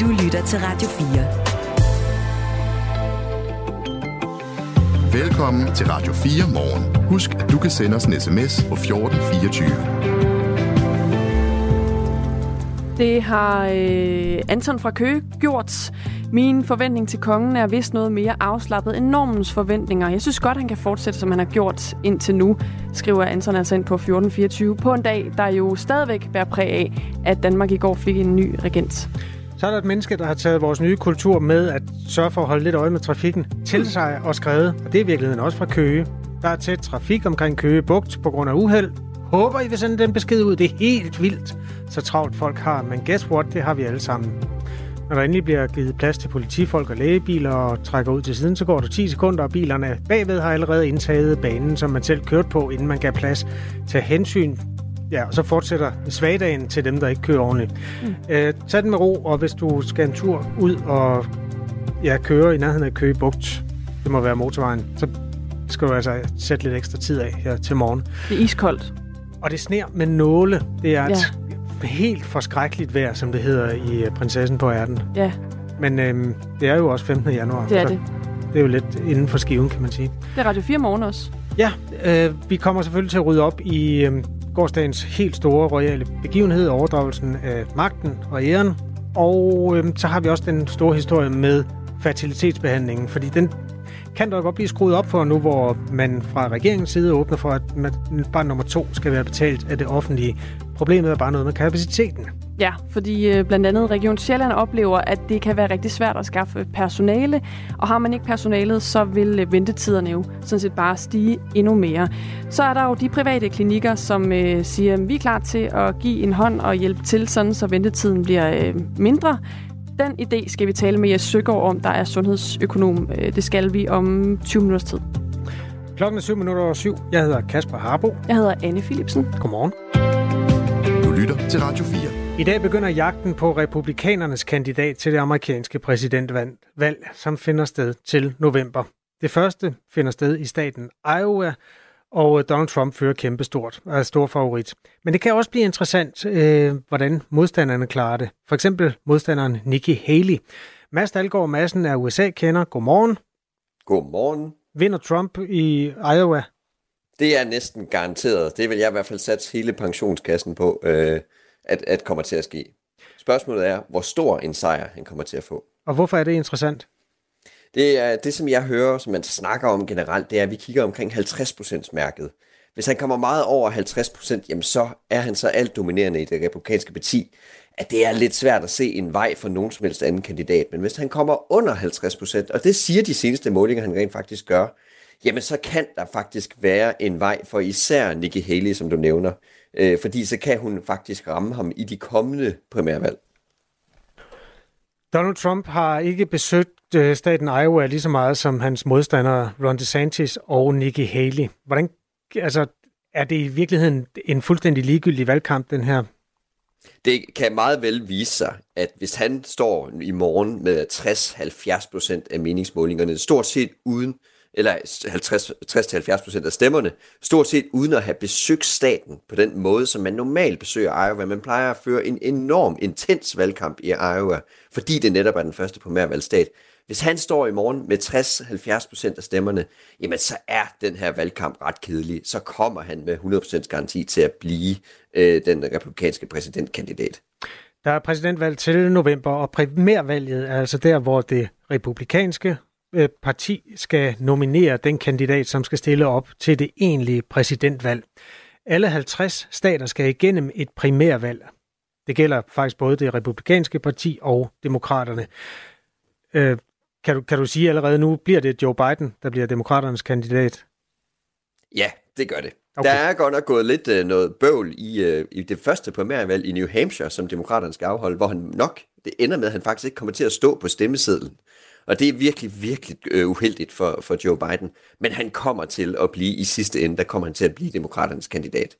Du lytter til Radio 4. Velkommen til Radio 4 morgen. Husk, at du kan sende os en sms på 1424. Det har øh, Anton fra Køge gjort. Min forventning til kongen er vist noget mere afslappet end normens forventninger. Jeg synes godt, han kan fortsætte, som han har gjort indtil nu, skriver Anton altså ind på 1424 på en dag, der jo stadigvæk bærer præg af, at Danmark i går fik en ny regent. Så er der et menneske, der har taget vores nye kultur med at sørge for at holde lidt øje med trafikken til sig og skrevet, og det er i virkeligheden også fra Køge. Der er tæt trafik omkring Køge Bugt på grund af uheld. Håber, I vil sende den besked ud. Det er helt vildt, så travlt folk har, men guess what, det har vi alle sammen. Når der endelig bliver givet plads til politifolk og lægebiler og trækker ud til siden, så går der 10 sekunder, og bilerne bagved har allerede indtaget banen, som man selv kørte på, inden man gav plads til hensyn. Ja, og så fortsætter svagdagen til dem, der ikke kører ordentligt. Mm. Øh, tag den med ro, og hvis du skal en tur ud og ja, køre i nærheden af Køge Bugt, det må være motorvejen, så skal du altså sætte lidt ekstra tid af her til morgen. Det er iskoldt. Og det sner med nåle. Det er ja. et helt forskrækkeligt vejr, som det hedder i øh, Prinsessen på Ærten. Ja. Men øhm, det er jo også 15. januar. Det er det. Det er jo lidt inden for skiven, kan man sige. Det er Radio 4 morgen også. Ja, øh, vi kommer selvfølgelig til at rydde op i øh, gårdsdagens helt store royale begivenhed, overdragelsen af magten og æren. Og øh, så har vi også den store historie med fertilitetsbehandlingen, fordi den kan dog godt blive skruet op for nu, hvor man fra regeringens side åbner for, at barn nummer to skal være betalt af det offentlige. Problemet er bare noget med kapaciteten. Ja, fordi øh, blandt andet Region Sjælland oplever, at det kan være rigtig svært at skaffe personale, og har man ikke personalet, så vil øh, ventetiderne jo sådan set bare stige endnu mere. Så er der jo de private klinikker, som øh, siger, at vi er klar til at give en hånd og hjælpe til, sådan så ventetiden bliver øh, mindre. Den idé skal vi tale med Jes Søgaard om, der er sundhedsøkonom. Øh, det skal vi om 20 minutters tid. Klokken er 7 minutter over 7. Jeg hedder Kasper Harbo. Jeg hedder Anne Philipsen. Godmorgen. Lytter til Radio 4. I dag begynder jagten på republikanernes kandidat til det amerikanske præsidentvalg, som finder sted til november. Det første finder sted i staten Iowa, og Donald Trump fører kæmpestort og er stor favorit. Men det kan også blive interessant, øh, hvordan modstanderne klarer det. For eksempel modstanderen Nikki Haley. Mads Dahlgaard Madsen er USA-kender. Godmorgen. Godmorgen. Vinder Trump i Iowa? Det er næsten garanteret. Det vil jeg i hvert fald sætte hele pensionskassen på, øh, at, at kommer til at ske. Spørgsmålet er, hvor stor en sejr han kommer til at få. Og hvorfor er det interessant? Det er det, som jeg hører, som man snakker om generelt, det er, at vi kigger omkring 50% mærket. Hvis han kommer meget over 50%, jamen så er han så alt dominerende i det republikanske parti, at det er lidt svært at se en vej for nogen som helst anden kandidat. Men hvis han kommer under 50%, og det siger de seneste målinger, han rent faktisk gør, jamen så kan der faktisk være en vej for især Nikki Haley, som du nævner. Øh, fordi så kan hun faktisk ramme ham i de kommende primærvalg. Donald Trump har ikke besøgt øh, staten Iowa lige så meget som hans modstandere Ron DeSantis og Nikki Haley. Hvordan, altså, er det i virkeligheden en fuldstændig ligegyldig valgkamp, den her? Det kan meget vel vise sig, at hvis han står i morgen med 60-70 procent af meningsmålingerne, stort set uden eller 60-70% af stemmerne, stort set uden at have besøgt staten på den måde, som man normalt besøger Iowa. Man plejer at føre en enorm, intens valgkamp i Iowa, fordi det netop er den første primærvalgstat. Hvis han står i morgen med 60-70% af stemmerne, jamen så er den her valgkamp ret kedelig. Så kommer han med 100% garanti til at blive øh, den republikanske præsidentkandidat. Der er præsidentvalg til november, og primærvalget er altså der, hvor det republikanske Øh, parti skal nominere den kandidat, som skal stille op til det egentlige præsidentvalg. Alle 50 stater skal igennem et primærvalg. Det gælder faktisk både det republikanske parti og demokraterne. Øh, kan, du, kan du sige allerede nu, bliver det Joe Biden, der bliver demokraternes kandidat? Ja, det gør det. Okay. Der er godt nok gået lidt uh, noget bøvl i, uh, i det første primærvalg i New Hampshire, som demokraterne skal afholde, hvor han nok, det ender med, at han faktisk ikke kommer til at stå på stemmesedlen. Og det er virkelig, virkelig øh, uheldigt for, for Joe Biden. Men han kommer til at blive, i sidste ende, der kommer han til at blive demokraternes kandidat.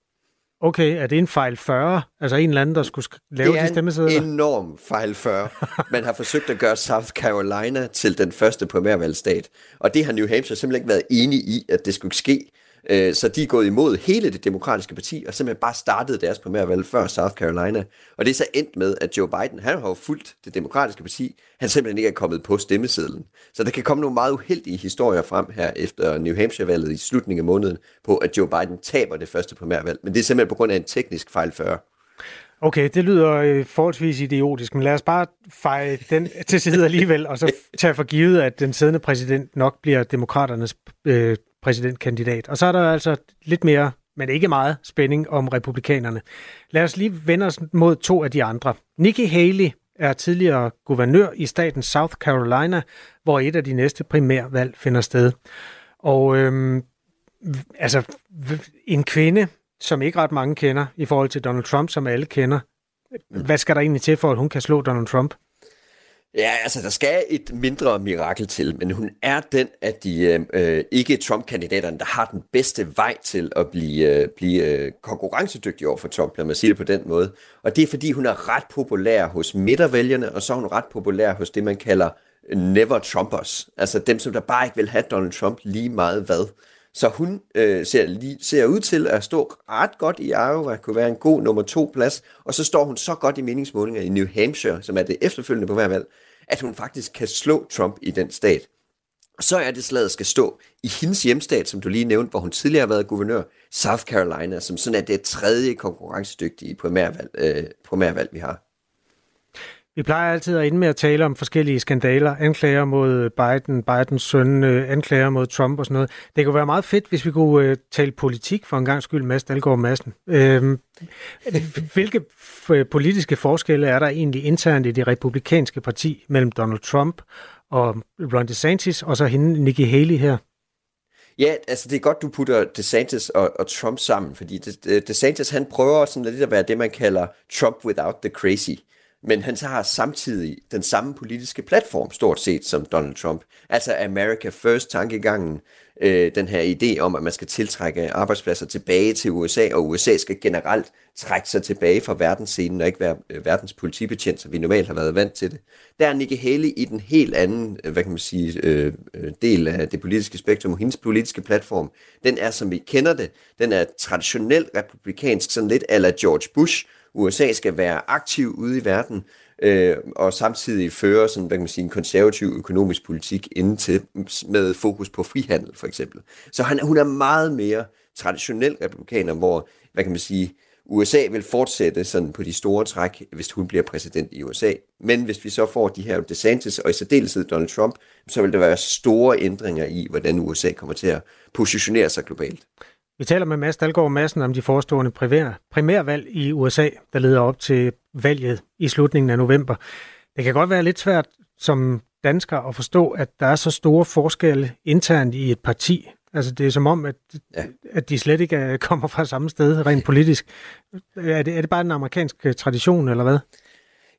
Okay, er det en fejl 40? Altså en eller anden, der skulle lave de stemmesedler? Det er en enorm fejl 40. Man har forsøgt at gøre South Carolina til den første primærvalgstat. Og det har New Hampshire simpelthen ikke været enig i, at det skulle ske. Øh, så de er gået imod hele det demokratiske parti, og simpelthen bare startede deres primærvalg før South Carolina. Og det er så endt med, at Joe Biden, han har jo fulgt det demokratiske parti, han simpelthen ikke er kommet på stemmesedlen. Så der kan komme nogle meget uheldige historier frem her efter New Hampshire-valget i slutningen af måneden, på at Joe Biden taber det første primærvalg. Men det er simpelthen på grund af en teknisk fejl før. Okay, det lyder øh, forholdsvis idiotisk, men lad os bare feje den til side alligevel, og så tage for givet, at den siddende præsident nok bliver demokraternes øh, præsidentkandidat. Og så er der altså lidt mere, men ikke meget, spænding om republikanerne. Lad os lige vende os mod to af de andre. Nikki Haley er tidligere guvernør i staten South Carolina, hvor et af de næste primærvalg finder sted. Og øhm, altså, en kvinde, som ikke ret mange kender i forhold til Donald Trump, som alle kender. Hvad skal der egentlig til for, at hun kan slå Donald Trump? Ja, altså der skal et mindre mirakel til, men hun er den af de øh, øh, ikke Trump-kandidaterne, der har den bedste vej til at blive, øh, blive øh, konkurrencedygtig over for Trump, lad mig sige det på den måde. Og det er fordi, hun er ret populær hos midtervælgerne, og så er hun ret populær hos det, man kalder never Trumpers. Altså dem, som der bare ikke vil have Donald Trump lige meget hvad. Så hun øh, ser, lige, ser ud til at stå ret godt i Iowa, kunne være en god nummer to plads, og så står hun så godt i meningsmålinger i New Hampshire, som er det efterfølgende på hver valg, at hun faktisk kan slå Trump i den stat. Så er det slaget skal stå i hendes hjemstat, som du lige nævnte, hvor hun tidligere har været guvernør, South Carolina, som sådan er det tredje konkurrencedygtige primærvalg, øh, primærvalg vi har. Vi plejer altid at ende med at tale om forskellige skandaler, anklager mod Biden, Bidens søn, øh, anklager mod Trump og sådan noget. Det kunne være meget fedt, hvis vi kunne øh, tale politik for en gang skyld, Mads Dalgaard Madsen. Øhm, hvilke øh, politiske forskelle er der egentlig internt i det republikanske parti mellem Donald Trump og Ron DeSantis, og så hende Nikki Haley her? Ja, altså det er godt, du putter DeSantis og, og Trump sammen, fordi DeSantis han prøver sådan lidt at være det, man kalder Trump without the crazy men han så har samtidig den samme politiske platform, stort set, som Donald Trump. Altså America First-tankegangen, øh, den her idé om, at man skal tiltrække arbejdspladser tilbage til USA, og USA skal generelt trække sig tilbage fra verdensscenen og ikke være øh, verdens politibetjent, som vi normalt har været vant til det. Der er Nikki Haley i den helt anden, øh, hvad kan man sige, øh, øh, del af det politiske spektrum, og hendes politiske platform, den er, som vi kender det, den er traditionelt republikansk, sådan lidt ala George Bush, USA skal være aktiv ude i verden, øh, og samtidig føre sådan, hvad kan man sige, en konservativ økonomisk politik indtil med fokus på frihandel for eksempel. Så han, hun er meget mere traditionel republikaner, hvor, hvad kan man sige, USA vil fortsætte sådan på de store træk, hvis hun bliver præsident i USA. Men hvis vi så får de her DeSantis og i særdeleshed Donald Trump, så vil der være store ændringer i, hvordan USA kommer til at positionere sig globalt. Vi taler med Mads Dalgaard Madsen om de forestående primær, primærvalg i USA, der leder op til valget i slutningen af november. Det kan godt være lidt svært som dansker at forstå, at der er så store forskelle internt i et parti. Altså det er som om, at, ja. at de slet ikke kommer fra samme sted rent politisk. Er det, er det bare en amerikansk øh, tradition, eller hvad?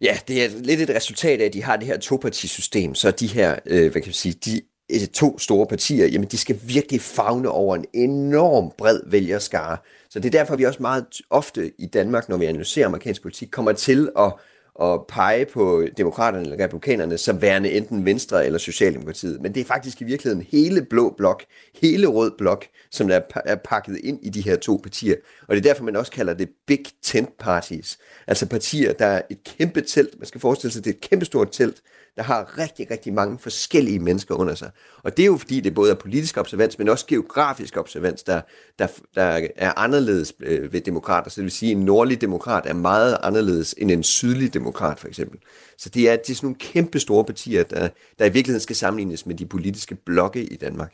Ja, det er lidt et resultat af, at de har det her topartisystem, så de her, øh, hvad kan man sige, de Øh, to store partier, jamen de skal virkelig fagne over en enorm bred vælgerskare. Så det er derfor, vi også meget ofte i Danmark, når vi analyserer amerikansk politik, kommer til at at pege på demokraterne eller republikanerne som værende enten Venstre eller Socialdemokratiet. Men det er faktisk i virkeligheden hele blå blok, hele rød blok, som er, er pakket ind i de her to partier. Og det er derfor, man også kalder det Big Tent Parties. Altså partier, der er et kæmpe telt. Man skal forestille sig, at det er et kæmpe stort telt, der har rigtig, rigtig mange forskellige mennesker under sig. Og det er jo fordi, det både er politisk observans, men også geografisk observans, der, der, der er anderledes øh, ved demokrater. Så det vil sige, at en nordlig demokrat er meget anderledes end en sydlig demokrat, for eksempel. Så det er, det er sådan nogle kæmpe store partier, der, der i virkeligheden skal sammenlignes med de politiske blokke i Danmark.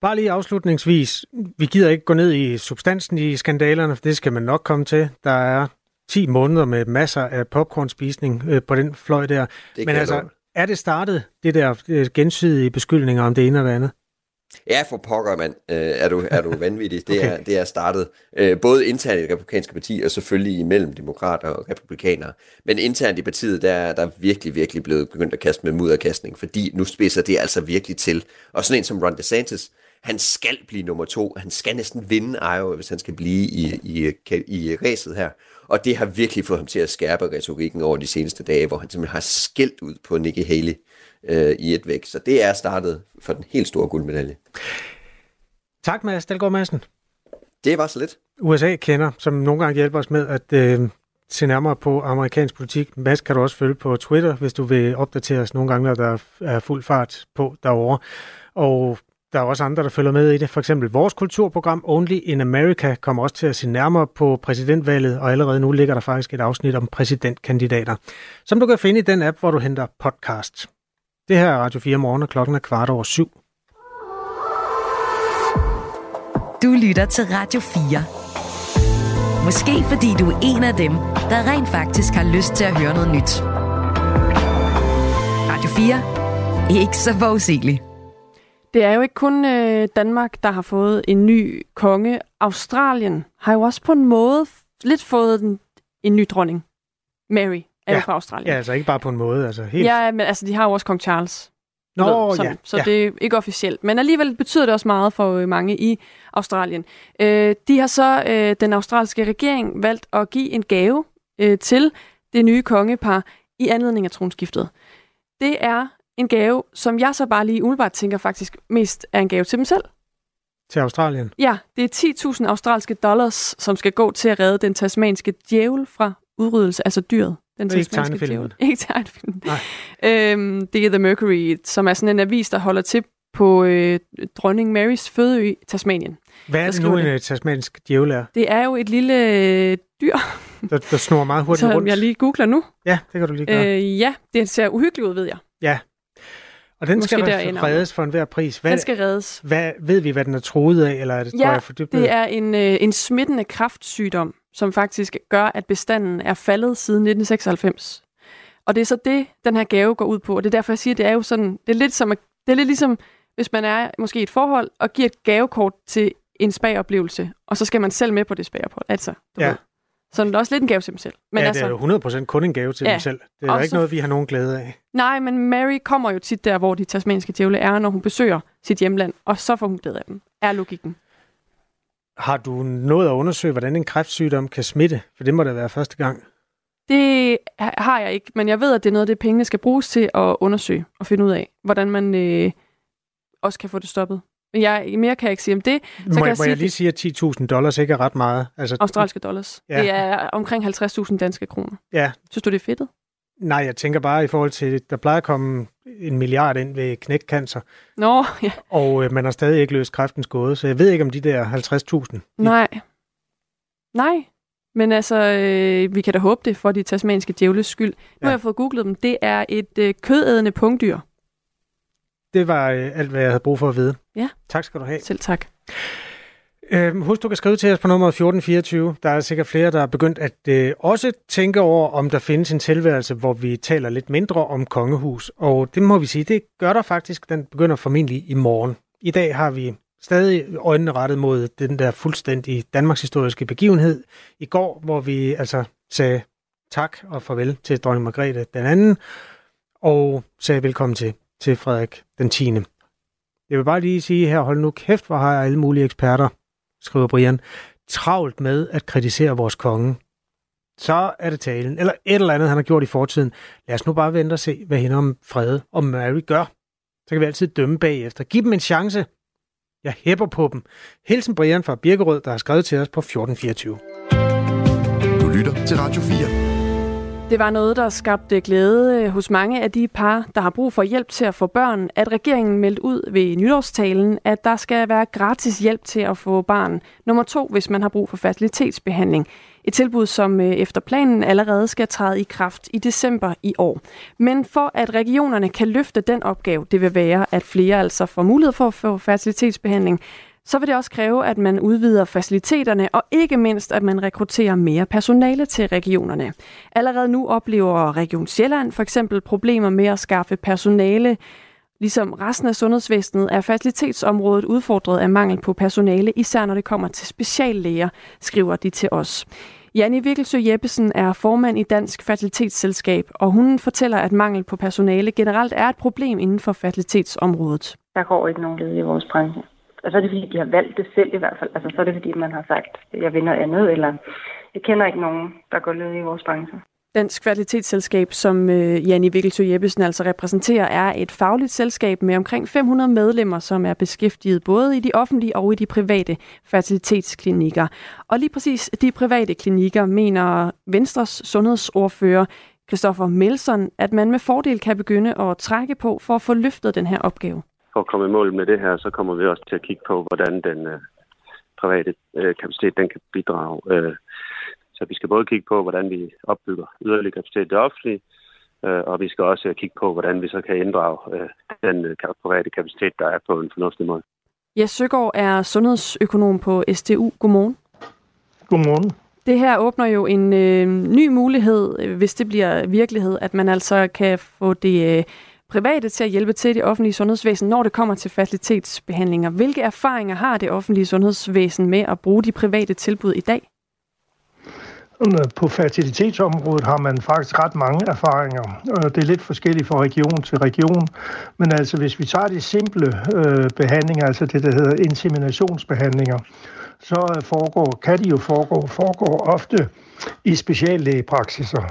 Bare lige afslutningsvis, vi gider ikke gå ned i substansen i skandalerne, for det skal man nok komme til. Der er 10 måneder med masser af popcornspisning øh, på den fløj der. Det Men altså, er det startet, det der øh, gensidige beskyldninger om det ene og det andet? Ja, for pokker, mand. Øh, er, du, er du vanvittig. Det, okay. er, det er startet øh, både internt i det republikanske parti, og selvfølgelig imellem demokrater og republikanere. Men internt i partiet, der er der virkelig, virkelig blevet begyndt at kaste med mudderkastning, fordi nu spidser det altså virkelig til. Og sådan en som Ron DeSantis, han skal blive nummer to. Han skal næsten vinde Iowa, hvis han skal blive i, i, i, i ræset her. Og det har virkelig fået ham til at skærpe retorikken over de seneste dage, hvor han simpelthen har skældt ud på Nikki Haley øh, i et væk. Så det er startet for den helt store guldmedalje. Tak, Mads Dalgaard Madsen. Det var så lidt. USA kender, som nogle gange hjælper os med at øh, se nærmere på amerikansk politik. Mads kan du også følge på Twitter, hvis du vil opdatere os nogle gange, når der er fuld fart på derovre. Og der er også andre, der følger med i det. For eksempel vores kulturprogram Only in America kommer også til at se nærmere på præsidentvalget, og allerede nu ligger der faktisk et afsnit om præsidentkandidater, som du kan finde i den app, hvor du henter podcast. Det her er Radio 4 morgen, og klokken er kvart over syv. Du lytter til Radio 4. Måske fordi du er en af dem, der rent faktisk har lyst til at høre noget nyt. Radio 4. Ikke så forudsigeligt. Det er jo ikke kun øh, Danmark, der har fået en ny konge. Australien har jo også på en måde lidt fået en, en ny dronning. Mary er ja. jo fra Australien. Ja, altså ikke bare på en måde. Altså helt... Ja, men altså de har jo også kong Charles. Nå, ved, som, ja. Så ja. det er ikke officielt. Men alligevel betyder det også meget for øh, mange i Australien. Øh, de har så, øh, den australske regering, valgt at give en gave øh, til det nye kongepar i anledning af tronskiftet. Det er en gave, som jeg så bare lige umiddelbart tænker faktisk mest er en gave til dem selv. Til Australien? Ja, det er 10.000 australske dollars, som skal gå til at redde den tasmanske djævel fra udryddelse, altså dyret. Den ikke tegnefilmen. djævel. Ikke tegnefilmen. Nej. Øhm, det er The Mercury, som er sådan en avis, der holder til på øh, dronning Marys fødeø, Tasmanien. Hvad er det nu, en det? øh, tasmansk djævel er? Det er jo et lille øh, dyr, Der, der snor meget hurtigt som rundt. jeg lige googler nu. Ja, det kan du lige gøre. Øh, ja, det ser uhyggeligt ud, ved jeg. ja. Og den måske skal der ender reddes for enhver pris. Hvad, Den skal reddes. hvad, ved vi, hvad den er troet af, eller er det, Ja, går jeg for dybt? Det er en, øh, en smittende kraftsygdom, som faktisk gør, at bestanden er faldet siden 1996. Og det er så det, den her gave går ud på. Og det er derfor, jeg siger, det er jo sådan, det er lidt, som, at- det er lidt ligesom, hvis man er måske i et forhold og giver et gavekort til en spa-oplevelse, og så skal man selv med på det spa-ophold. Altså, du Ja. ved. Så det er også lidt en gave til dem selv. Men ja, altså, det er jo 100% kun en gave til Ja. dem selv. Det er Og ikke noget, vi har nogen glæde af. nej, men Mary kommer jo tit der, hvor de tasmanske djævle er, når hun besøger sit hjemland, og så får hun glæde af dem. Er logikken. Har du nået at undersøge, hvordan en kræftsygdom kan smitte? For det må da være første gang. Det ha- har jeg ikke, men jeg ved, at det er noget af det, pengene skal bruges til at undersøge og finde ud af, hvordan man øh, også kan få det stoppet. Men jeg, mere kan jeg ikke sige om det. må kan jeg, jeg må sige, jeg lige sige, at 10.000 dollars ikke er ret meget? Altså, Australske dollars. Ja. Det er omkring 50.000 danske kroner. Ja, Synes du, det er fedtet? nej, jeg tænker bare i forhold til, der plejer at komme en milliard ind ved knækcancer, Nå, ja. og øh, man har stadig ikke løst kræftens gåde, så jeg ved ikke om de der 50.000. de- Nej. Nej. Men altså, øh, vi kan da håbe det for de tasmanske djævles skyld. Nu Ja. har jeg fået googlet dem. Det er et øh, kødædende pungdyr. Det var øh, alt, hvad jeg havde brug for at vide. Ja. Tak skal du have. Selv tak. Øhm, husk, du kan skrive til os på nummer 1424. Der er sikkert flere, der er begyndt at øh, også tænke over, om der findes en tilværelse, hvor vi taler lidt mindre om kongehus. Og det må vi sige, det gør der faktisk. Den begynder formentlig i morgen. I dag har vi stadig øjnene rettet mod den der fuldstændig Danmarks historiske begivenhed i går, hvor vi altså sagde tak og farvel til dronning Margrethe den anden, og sagde velkommen til, til Frederik den 10. Jeg vil bare lige sige her, hold nu kæft, hvor har jeg alle mulige eksperter, skriver Brian, travlt med at kritisere vores konge. Så er det talen, eller et eller andet, han har gjort i fortiden. Lad os nu bare vente og se, hvad hende om Frede og Mary gør. Så kan vi altid dømme bagefter. Giv dem en chance. Jeg hæpper på dem. Hilsen Brian fra Birkerød, der har skrevet til os på 1424. Du lytter til Radio 4. Det var noget, der skabte glæde øh, hos mange af de par, der har brug for hjælp til at få børn, at regeringen meldte ud ved nytårstalen, at der skal være gratis hjælp til at få barn. Nummer to, hvis man har brug for facilitetsbehandling. Et tilbud, som øh, efter planen allerede skal træde i kraft i december i år. Men for at regionerne kan løfte den opgave, det vil være, at flere altså får mulighed for at få facilitetsbehandling, så vil det også kræve, at man udvider faciliteterne, og ikke mindst, at man rekrutterer mere personale til regionerne. Allerede nu oplever Region Sjælland for eksempel problemer med at skaffe personale. Ligesom resten af sundhedsvæsenet er facilitetsområdet udfordret af mangel på personale, især når det kommer til speciallæger, skriver de til os. Janne Virkelsø Jeppesen er formand i Dansk Fertilitetsselskab, og hun fortæller, at mangel på personale generelt er et problem inden for fertilitetsområdet. Der går ikke nogen led i vores branche. Og så er det fordi, de har valgt det selv i hvert fald. Altså så er det fordi, man har sagt, jeg vil noget andet, eller jeg kender ikke nogen, der går led i vores branche. Dansk Kvalitetsselskab, som øh, Janni Vikkelsø Jeppesen altså repræsenterer, er et fagligt selskab med omkring 500 medlemmer, som er beskæftiget både i de offentlige og i de private fertilitetsklinikker. Og lige præcis de private klinikker mener Venstres sundhedsordfører Christoffer Melson, at man med fordel kan begynde at trække på for at få løftet den her opgave. For at komme i mål med det her, så kommer vi også til at kigge på, hvordan den øh, private øh, kapacitet den kan bidrage. Øh, så vi skal både kigge på, hvordan vi opbygger yderligere kapacitet i det offentlige, øh, og vi skal også kigge på, hvordan vi så kan inddrage øh, den øh, private kapacitet, der er på en fornuftig måde. Jes Søgaard er sundhedsøkonom på SDU. Godmorgen. Godmorgen. Det her åbner jo en øh, ny mulighed, hvis det bliver virkelighed, at man altså kan få det øh, private til at hjælpe til det offentlige sundhedsvæsen, når det kommer til facilitetsbehandlinger. Hvilke erfaringer har det offentlige sundhedsvæsen med at bruge de private tilbud i dag? Øh, på fertilitetsområdet har man faktisk ret mange erfaringer. Det er lidt forskelligt fra region til region. Men altså, hvis vi tager de simple øh, behandlinger, altså det, der hedder inseminationsbehandlinger, så øh, foregår, kan de jo foregå, foregår ofte i speciallægepraksiser.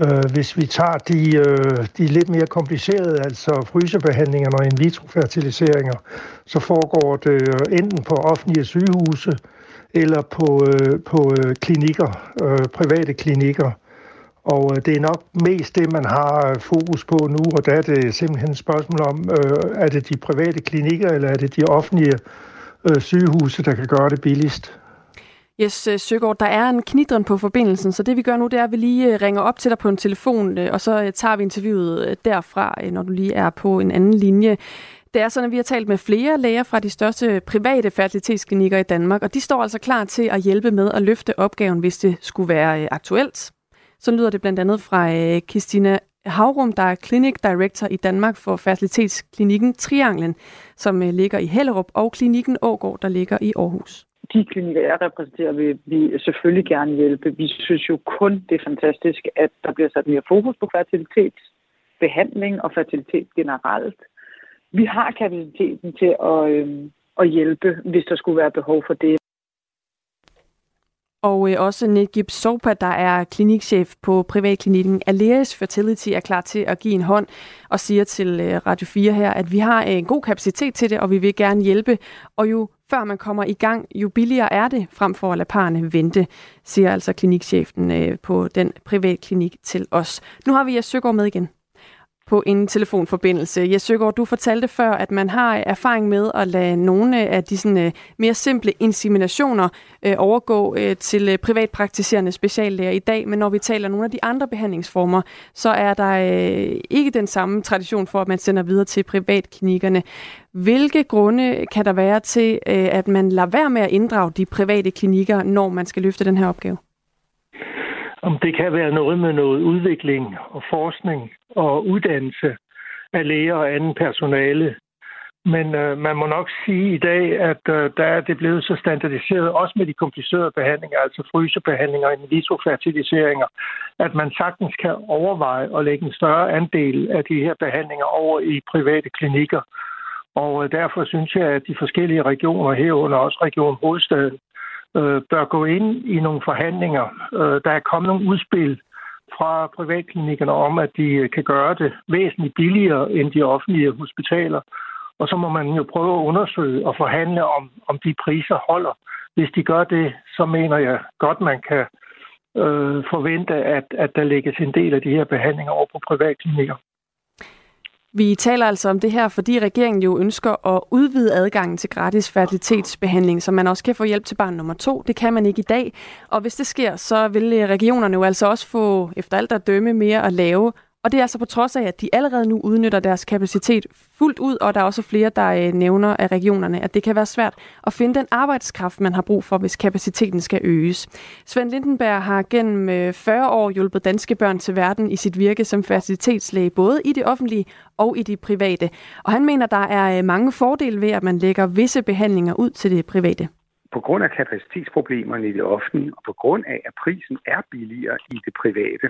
Øh, hvis vi tager de, øh, de lidt mere komplicerede, altså frysebehandlinger og in vitro fertiliseringer, så foregår det øh, enten på offentlige sygehuse eller på, øh, på øh, klinikker, øh, private klinikker. Og øh, det er nok mest det, man har øh, fokus på nu, og der er det simpelthen et spørgsmål om, øh, er det de private klinikker, eller er det de offentlige øh, sygehuse, der kan gøre det billigst? Yes, øh, Søgaard, der er en knidren på forbindelsen, så det vi gør nu, det er, at vi lige øh, ringer op til dig på en telefon, øh, og så tager vi interviewet derfra, når du lige er på en anden linje. Det er sådan, at vi har talt med flere læger fra de største private fertilitetsklinikker i Danmark, og de står altså klar til at hjælpe med at løfte opgaven, hvis det skulle være aktuelt. Så lyder det blandt andet fra Christina Havrum, der er Clinic Director i Danmark for fertilitetsklinikken Trianglen, som ligger i Hellerup, og klinikken Ågård, der ligger i Aarhus de klinikker, jeg repræsenterer, vil vi selvfølgelig gerne hjælpe. Vi synes jo kun, det er fantastisk, at der bliver sat mere fokus på fertilitetsbehandling og fertilitet generelt. Vi har kapaciteten til at, øh, at hjælpe, hvis der skulle være behov for det. Og øh, også Negib Sopa, der er klinikchef på privatklinikken Aleris Fertility, er klar til at give en hånd og siger til øh, Radio 4 her, at vi har en god kapacitet til det, og vi vil gerne hjælpe. Og jo før man kommer i gang, jo billigere er det, frem for at lade parerne vente, siger altså klinikchefen øh, på den privatklinik til os. Nu har vi Jes Søgaard med igen på en telefonforbindelse. Jeg Søgaard, du fortalte før, at man har erfaring med at lade nogle af de sådan, øh, mere simple inseminationer øh, overgå øh, til øh, privatpraktiserende speciallæger i dag, men når vi taler nogle af de andre behandlingsformer, så er der øh, ikke den samme tradition for, at man sender videre til privatklinikkerne. Hvilke grunde kan der være til, øh, at man lader være med at inddrage de private klinikker, når man skal løfte den her opgave? Om det kan være noget med noget udvikling og forskning og uddannelse af læger og anden personale. Men øh, man må nok sige i dag, at øh, der er det blevet så standardiseret, også med de komplicerede behandlinger, altså frysebehandlinger og in vitro fertiliseringer, at man sagtens kan overveje at lægge en større andel af de her behandlinger over i private klinikker. Og øh, derfor synes jeg, at de forskellige regioner herunder også Region Hovedstaden øh, bør gå ind i nogle forhandlinger. Øh, der er kommet nogle udspil fra privatklinikkerne om, at de øh, kan gøre det væsentligt billigere end de offentlige hospitaler. Og så må man jo prøve at undersøge og forhandle om, om de priser holder. Hvis de gør det, så mener jeg godt, man kan øh, forvente, at, at der lægges en del af de her behandlinger over på privatklinikker. Vi taler altså om det her, fordi regeringen jo ønsker at udvide adgangen til gratis fertilitetsbehandling, så man også kan få hjælp til barn nummer to. Det kan man ikke i dag. Og hvis det sker, så vil øh, regionerne jo altså også få, efter alt at dømme, mere at lave og det er altså på trods af, at de allerede nu udnytter deres kapacitet fuldt ud, og der er også flere, der øh, nævner af regionerne, at det kan være svært at finde den arbejdskraft, man har brug for, hvis kapaciteten skal øges. Svend Lindenberg har gennem øh, 40 år hjulpet danske børn til verden i sit virke som fertilitetslæge, både i det offentlige og i det private. Og han mener, der er øh, mange fordele ved, at man lægger visse behandlinger ud til det private på grund af kapacitetsproblemerne i det offentlige, og på grund af, at prisen er billigere i det private,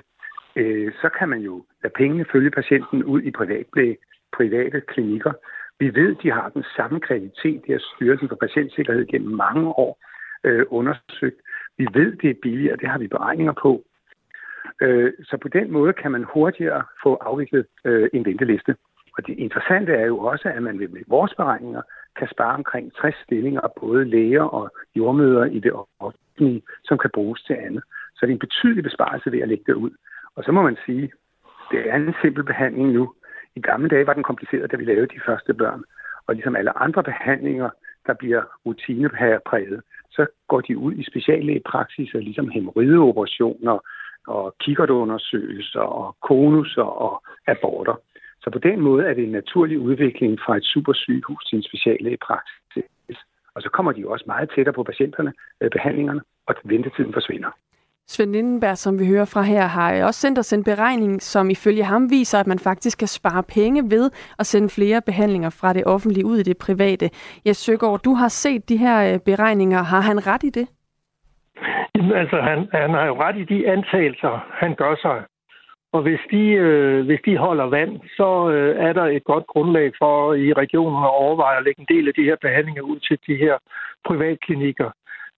øh, så kan man jo lade pengene følge patienten ud i private, private klinikker. Vi ved, de har den samme kvalitet, det har Styrelsen for Patientsikkerhed gennem mange år øh, undersøgt. Vi ved, det er billigere, det har vi beregninger på. Øh, så på den måde kan man hurtigere få afviklet øh, en venteliste. Og det interessante er jo også, at man med vores beregninger kan spare omkring 60 stillinger, både læger og jordmøder i det offentlige, som kan bruges til andet. Så det er en betydelig besparelse ved at lægge det ud. Og så må man sige, det er en simpel behandling nu. I gamle dage var den kompliceret, da vi lavede de første børn. Og ligesom alle andre behandlinger, der bliver rutinepræget, så går de ud i speciallægepraksiser, ligesom hemorrideoperationer og kikkertundersøgelser og konuser og aborter. Så på den måde er det en naturlig udvikling fra et supersygehus til en speciallægepraksis. Og så kommer de jo også meget tættere på patienterne, behandlingerne, og ventetiden forsvinder. Svend Lindenberg, som vi hører fra her, har øh, også sendt os en beregning, som ifølge ham viser, at man faktisk kan spare penge ved at sende flere behandlinger fra det offentlige ud i det private. Jeg Søgaard, du har set de her øh, beregninger. Har han ret i det? Jamen, altså, han, han har jo ret i de antagelser, han gør sig. Og hvis de, øh, hvis de holder vand, så øh, er der et godt grundlag for i regionen at overveje at lægge en del af de her behandlinger ud til de her privatklinikker.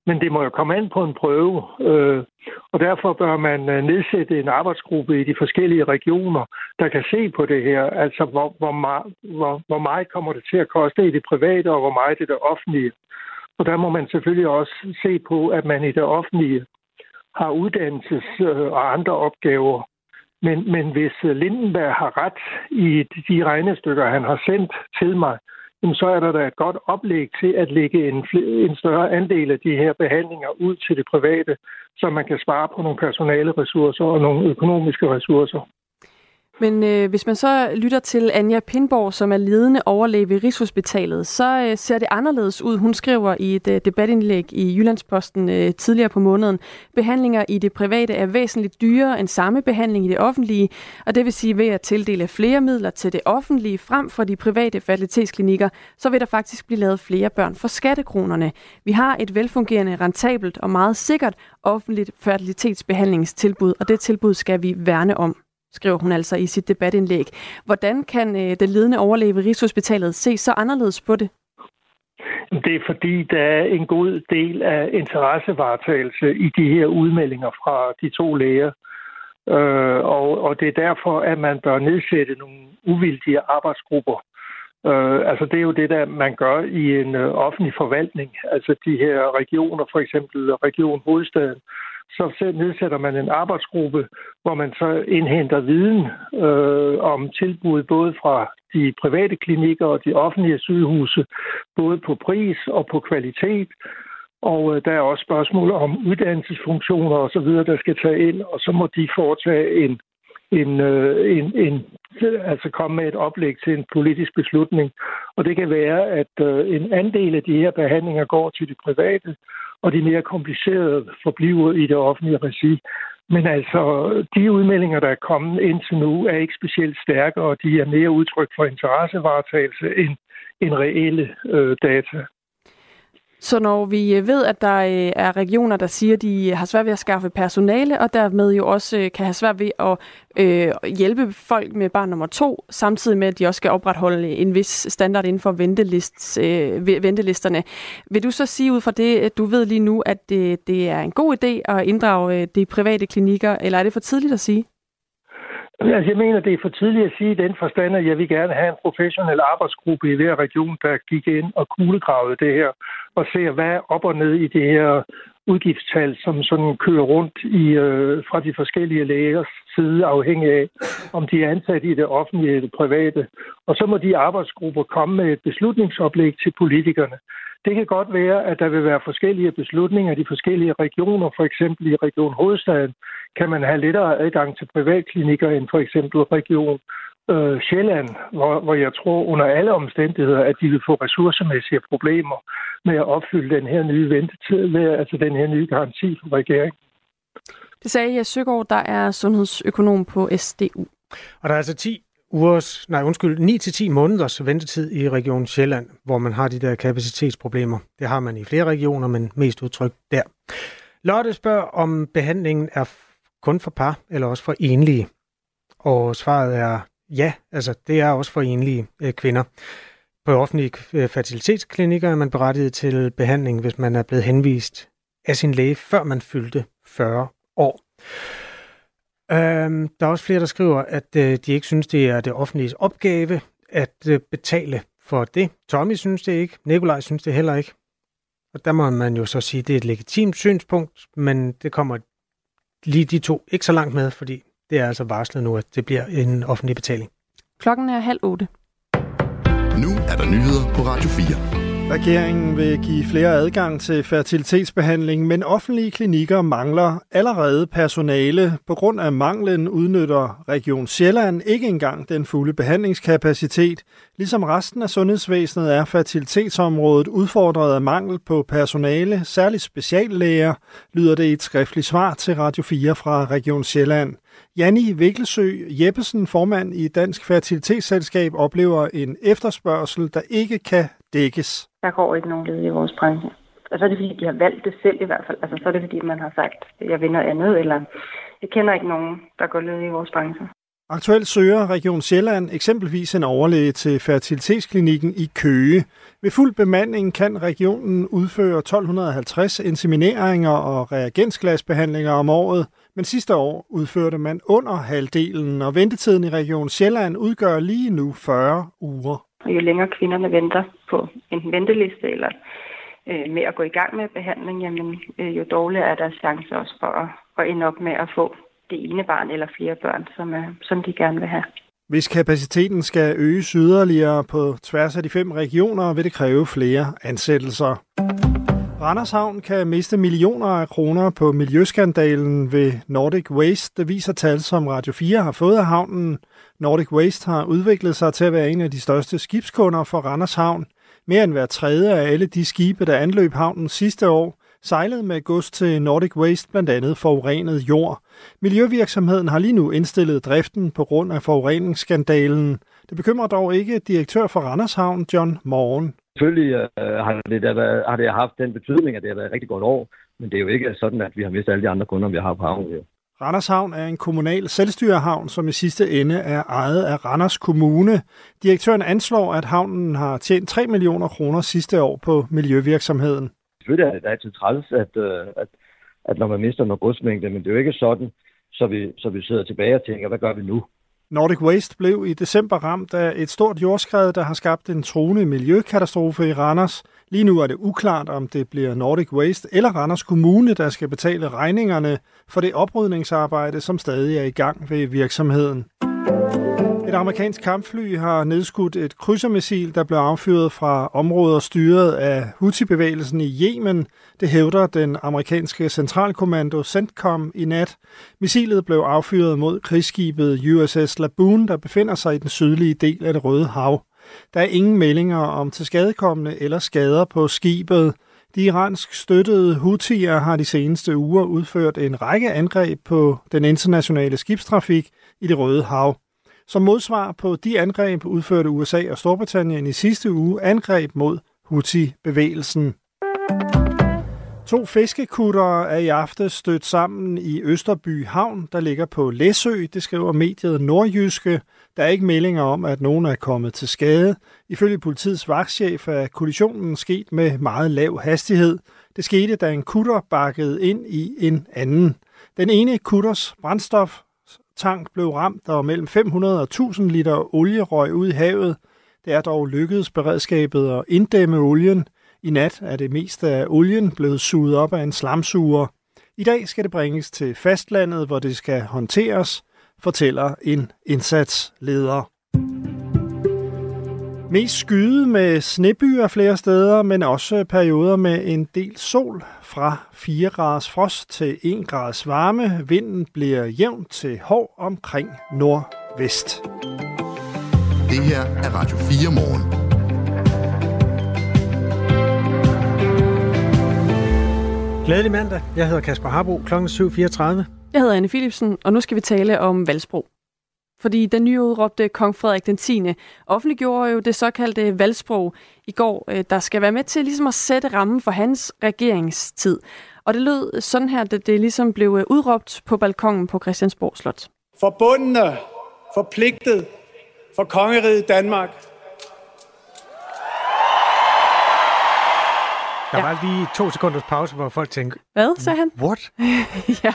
Men det må jo komme an på en prøve, øh, og derfor bør man øh, nedsætte en arbejdsgruppe i de forskellige regioner, der kan se på det her. Altså, hvor, hvor, meget, hvor, hvor meget kommer det til at koste i det private, og hvor meget i det offentlige. Og der må man selvfølgelig også se på, at man i det offentlige har uddannelses- øh, og andre opgaver. Men, men hvis Lindenberg har ret i de regnestykker, han har sendt til mig, så er der da et godt oplæg til at lægge en, en større andel af de her behandlinger ud til det private, så man kan spare på nogle personale ressourcer og nogle økonomiske ressourcer. Men øh, hvis man så lytter til Anja Pindborg, som er ledende overlæge ved Rigshospitalet, så øh, ser det anderledes ud. Hun skriver i et øh, debatindlæg i Jyllandsposten øh, tidligere på måneden, behandlinger i det private er væsentligt dyrere end samme behandling i det offentlige, og det vil sige ved at tildele flere midler til det offentlige frem for de private fertilitetsklinikker, så vil der faktisk blive lavet flere børn for skattekronerne. Vi har et velfungerende, rentabelt og meget sikkert offentligt fertilitetsbehandlingstilbud, og det tilbud skal vi værne om skriver hun altså i sit debatindlæg. Hvordan kan øh, den ledende overlæge ved Rigshospitalet se så anderledes på det? Det er fordi, der er en god del af interessevaretagelse i de her udmeldinger fra de to læger. Øh, og, og det er derfor, at man bør nedsætte nogle uvildige arbejdsgrupper. Øh, altså det er jo det, der man gør i en øh, offentlig forvaltning. Altså de her regioner, for eksempel Region Hovedstaden, så nedsætter man en arbejdsgruppe, hvor man så indhenter viden øh, om tilbud både fra de private klinikker og de offentlige sygehuse, både på pris og på kvalitet. Og øh, der er også spørgsmål om uddannelsesfunktioner osv., der skal tage ind, og så må de foretage en, en, øh, en, en altså komme med et oplæg til en politisk beslutning. Og det kan være, at øh, en andel af de her behandlinger går til det private, og de mere komplicerede forbliver i det offentlige regi. Men altså, de udmeldinger, der er kommet indtil nu, er ikke specielt stærke, og de er mere udtryk for interessevaretagelse end, end reelle øh, data. Så når vi øh, ved, at der øh, er regioner, der siger, at de øh, har svært ved at skaffe personale, og dermed jo også kan have svært ved at øh, hjælpe folk med barn nummer to, samtidig med, at de også skal opretholde en vis standard inden for ventelist, øh, ventelisterne. Vil du så sige ud fra det, du ved lige nu, at det, det er en god idé at inddrage de private klinikker, eller er det for tidligt at sige? Altså, jeg mener, det er for tidligt at sige i den forstand, at jeg vil gerne have en professionel arbejdsgruppe i hver region, der gik ind og kuglegravede det her, og ser, hvad er op og ned i det her udgiftstal, som sådan kører rundt i, øh, fra de forskellige lægers side, afhængig af, om de er ansat i det offentlige eller det private. Og så må de arbejdsgrupper komme med et beslutningsoplæg til politikerne. Det kan godt være, at der vil være forskellige beslutninger i de forskellige regioner. For eksempel i Region Hovedstaden kan man have lettere adgang til privatklinikker end for eksempel Region øh, Sjælland, hvor, hvor jeg tror under alle omstændigheder, at de vil få ressourcemæssige problemer med at opfylde den her nye ventetid, altså den her nye garanti for regeringen. Det sagde jeg Søgaard, der er sundhedsøkonom på SDU. Og der er altså 10 ugers, nej undskyld, 9-10 måneders ventetid i Region Sjælland, hvor man har de der kapacitetsproblemer. Det har man i flere regioner, men mest udtrykt der. Lotte spørger, om behandlingen er kun for par eller også for enlige. Og svaret er ja, altså det er også for enlige øh, kvinder. På offentlige øh, fertilitetsklinikker er man berettiget til behandling, hvis man er blevet henvist af sin læge, før man fyldte 40 år. Øhm, der er også flere, der skriver, at øh, de ikke synes, det er det offentlige opgave at øh, betale for det. Tommy synes det ikke. Nikolaj synes det heller ikke. Og der må man jo så sige, at det er et legitimt synspunkt, men det kommer lige de to ikke så langt med, fordi det er altså varslet nu, at det bliver en offentlig betaling. Klokken er halv otte. Nu er der nyheder på Radio 4. Regeringen vil give flere adgang til fertilitetsbehandling, men offentlige klinikker mangler allerede personale. På grund af manglen udnytter Region Sjælland ikke engang den fulde behandlingskapacitet. Ligesom resten af sundhedsvæsenet er fertilitetsområdet udfordret af mangel på personale, særligt speciallæger, lyder det i et skriftligt svar til Radio 4 fra Region Sjælland. Janni Vikkelsø Jeppesen, formand i Dansk Fertilitetsselskab, oplever en efterspørgsel, der ikke kan dækkes. Der går ikke nogen led i vores branche. Og så er det fordi, de har valgt det selv i hvert fald. Altså så er det fordi, man har sagt, jeg vil noget andet, eller jeg kender ikke nogen, der går led i vores branche. Aktuelt søger Region Sjælland eksempelvis en overlæge til fertilitetsklinikken i Køge. Ved fuld bemanding kan regionen udføre 1250 insemineringer og reagensglasbehandlinger om året, men sidste år udførte man under halvdelen, og ventetiden i Region Sjælland udgør lige nu 40 uger. Og jo længere kvinderne venter på en venteliste eller øh, med at gå i gang med behandling, jamen, øh, jo dårligere er deres chance også for at, at ende op med at få det ene barn eller flere børn, som, øh, som de gerne vil have. Hvis kapaciteten skal øges yderligere på tværs af de fem regioner, vil det kræve flere ansættelser. Randers Havn kan miste millioner af kroner på miljøskandalen ved Nordic Waste. Det viser tal, som Radio 4 har fået af havnen. Nordic Waste har udviklet sig til at være en af de største skibskunder for Randers Havn. Mere end hver tredje af alle de skibe, der anløb havnen sidste år, sejlede med gods til Nordic Waste blandt andet forurenet jord. Miljøvirksomheden har lige nu indstillet driften på grund af forureningsskandalen. Det bekymrer dog ikke direktør for Randers Havn, John Morgen. Selvfølgelig øh, har, det der været, har det haft den betydning, at det har været et rigtig godt år, men det er jo ikke sådan, at vi har mistet alle de andre kunder, vi har på havnen. Randers Havn er en kommunal selvstyrehavn, som i sidste ende er ejet af Randers Kommune. Direktøren anslår, at havnen har tjent 3 millioner kroner sidste år på miljøvirksomheden. Selvfølgelig er det altid træls, at, øh, at, at når man mister noget godsmængde, men det er jo ikke sådan, så vi, så vi sidder tilbage og tænker, hvad gør vi nu? Nordic Waste blev i december ramt af et stort jordskred, der har skabt en truende miljøkatastrofe i Randers. Lige nu er det uklart, om det bliver Nordic Waste eller Randers Kommune, der skal betale regningerne for det oprydningsarbejde, som stadig er i gang ved virksomheden. Et amerikansk kampfly har nedskudt et krydsermissil, der blev affyret fra områder styret af Houthi-bevægelsen i Yemen. Det hævder den amerikanske centralkommando CENTCOM i nat. Missilet blev affyret mod krigsskibet USS Laboon, der befinder sig i den sydlige del af det Røde Hav. Der er ingen meldinger om tilskadekommende eller skader på skibet. De iransk støttede Houthier har de seneste uger udført en række angreb på den internationale skibstrafik i det Røde Hav. Som modsvar på de angreb udførte USA og Storbritannien i sidste uge angreb mod Houthi-bevægelsen. To fiskekutter er i aften stødt sammen i Østerby Havn, der ligger på Læsø. Det skriver mediet Nordjyske. Der er ikke meldinger om, at nogen er kommet til skade. Ifølge politiets vagtchef er kollisionen sket med meget lav hastighed. Det skete, da en kutter bakkede ind i en anden. Den ene kutters brændstof tank blev ramt, og mellem 500 og 1000 liter olie røg ud i havet. Det er dog lykkedes beredskabet at inddæmme olien. I nat er det meste af olien blevet suget op af en slamsuger. I dag skal det bringes til fastlandet, hvor det skal håndteres, fortæller en indsatsleder. Mest skyde med snebyer flere steder, men også perioder med en del sol. Fra 4 graders frost til 1 graders varme. Vinden bliver jævn til hård omkring nordvest. Det her er Radio 4 morgen. Glædelig mandag. Jeg hedder Kasper Harbo. Klokken 7.34. Jeg hedder Anne Philipsen, og nu skal vi tale om valgsprog. Fordi den nyudråbte kong Frederik den 10. offentliggjorde jo det såkaldte valgsprog i går, øh, der skal være med til ligesom at sætte rammen for hans regeringstid. Og det lød sådan her, da det ligesom blev øh, udråbt på balkongen på Christiansborg Slot. Forbundne, forpligtet for kongeriget Danmark Der ja. var lige to sekunders pause, hvor folk tænkte... Hvad, sagde han? What? ja,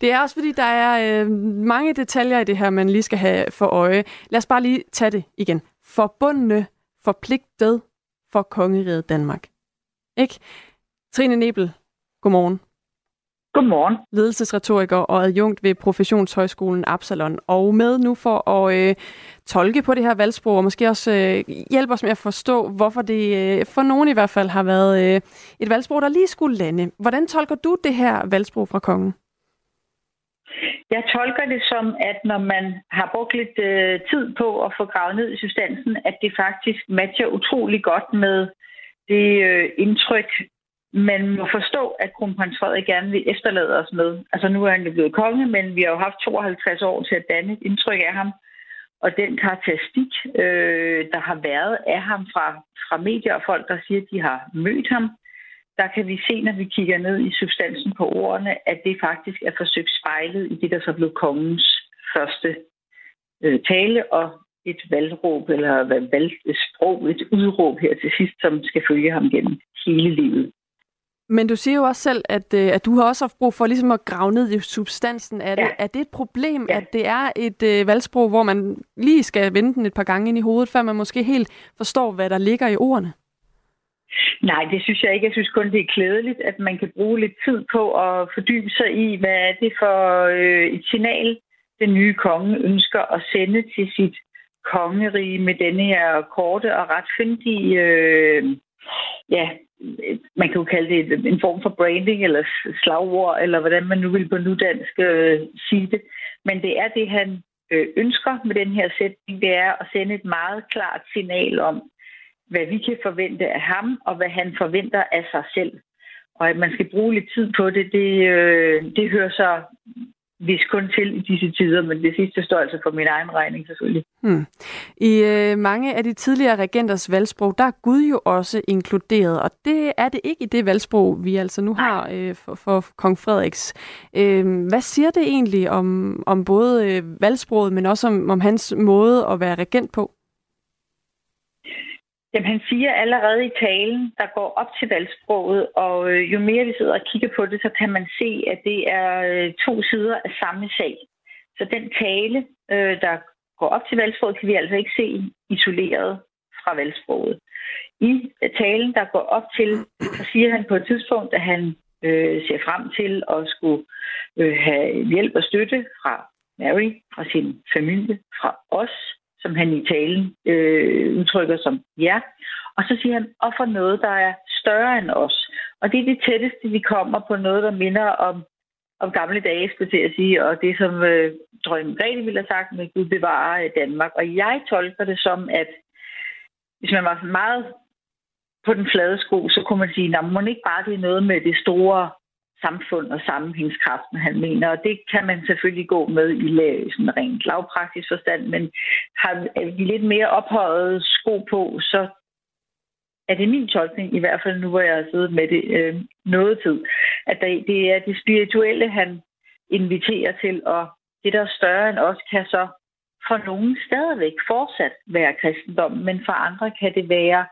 det er også fordi, der er øh, mange detaljer i det her, man lige skal have for øje. Lad os bare lige tage det igen. Forbundne, forpligtet for kongeriget Danmark. Ikke? Trine Nebel, godmorgen. Godmorgen. Ledelsesretoriker og adjunkt ved Professionshøjskolen Absalon. Og med nu for at øh, tolke på det her valgsprog, og måske også øh, hjælpe os med at forstå, hvorfor det øh, for nogen i hvert fald har været øh, et valgsprog, der lige skulle lande. Hvordan tolker du det her valgsprog fra kongen? Jeg tolker det som, at når man har brugt lidt øh, tid på at få gravet ned i substansen, at det faktisk matcher utrolig godt med det øh, indtryk, man må forstå, at kronprins Frederik gerne vil efterlade os med. Altså nu er han jo blevet konge, men vi har jo haft 52 år til at danne et indtryk af ham. Og den karakteristik, øh, der har været af ham fra, fra medier og folk, der siger, at de har mødt ham, der kan vi se, når vi kigger ned i substansen på ordene, at det faktisk er forsøgt spejlet i det, der så blev kongens første øh, tale, og et valgråb, eller valgsprog, et udråb her til sidst, som skal følge ham gennem hele livet. Men du siger jo også selv, at, øh, at du har også haft brug for ligesom at grave ned i substansen af det. Ja. Er det et problem, ja. at det er et øh, valgsprog, hvor man lige skal vende den et par gange ind i hovedet, før man måske helt forstår, hvad der ligger i ordene? Nej, det synes jeg ikke. Jeg synes kun, det er klædeligt, at man kan bruge lidt tid på at fordybe sig i, hvad er det for øh, et signal, den nye konge ønsker at sende til sit kongerige med denne her korte og ret fyndige øh, ja, man kan jo kalde det en form for branding eller slagord, eller hvordan man nu vil på nudansk øh, sige det. Men det er det, han øh, ønsker med den her sætning, det er at sende et meget klart signal om, hvad vi kan forvente af ham, og hvad han forventer af sig selv. Og at man skal bruge lidt tid på det, det, øh, det hører så vis kun til i disse tider, men det sidste står altså for min egen regning selvfølgelig. Hmm. I øh, mange af de tidligere regenters valgsprog, der er Gud jo også inkluderet, og det er det ikke i det valgsprog, vi altså nu har øh, for, for kong Frederiks. Øh, hvad siger det egentlig om, om både øh, valgsproget, men også om, om hans måde at være regent på? Jamen, han siger allerede i talen, der går op til valgsproget, og øh, jo mere vi sidder og kigger på det, så kan man se, at det er øh, to sider af samme sag. Så den tale, øh, der går op til valgsproget, kan vi altså ikke se isoleret fra valgsproget. I øh, talen, der går op til, så siger han på et tidspunkt, at han øh, ser frem til at skulle øh, have hjælp og støtte fra Mary, fra sin familie, fra os, som han i talen øh, udtrykker som ja. Og så siger han, og for noget, der er større end os. Og det er det tætteste, vi kommer på noget, der minder om, om gamle dage, skulle til at sige, og det, som øh, dronning Grete ville have sagt med Gud bevare Danmark. Og jeg tolker det som, at hvis man var meget på den flade sko, så kunne man sige, at man ikke bare det er noget med det store samfund og sammenhængskraften, han mener. Og det kan man selvfølgelig gå med i sådan rent lavpraktisk forstand, men har vi lidt mere ophøjet sko på, så er det min tolkning, i hvert fald nu, hvor jeg har siddet med det øh, noget tid, at det er det spirituelle, han inviterer til, og det, der er større end os, kan så for nogen stadigvæk fortsat være kristendom, men for andre kan det være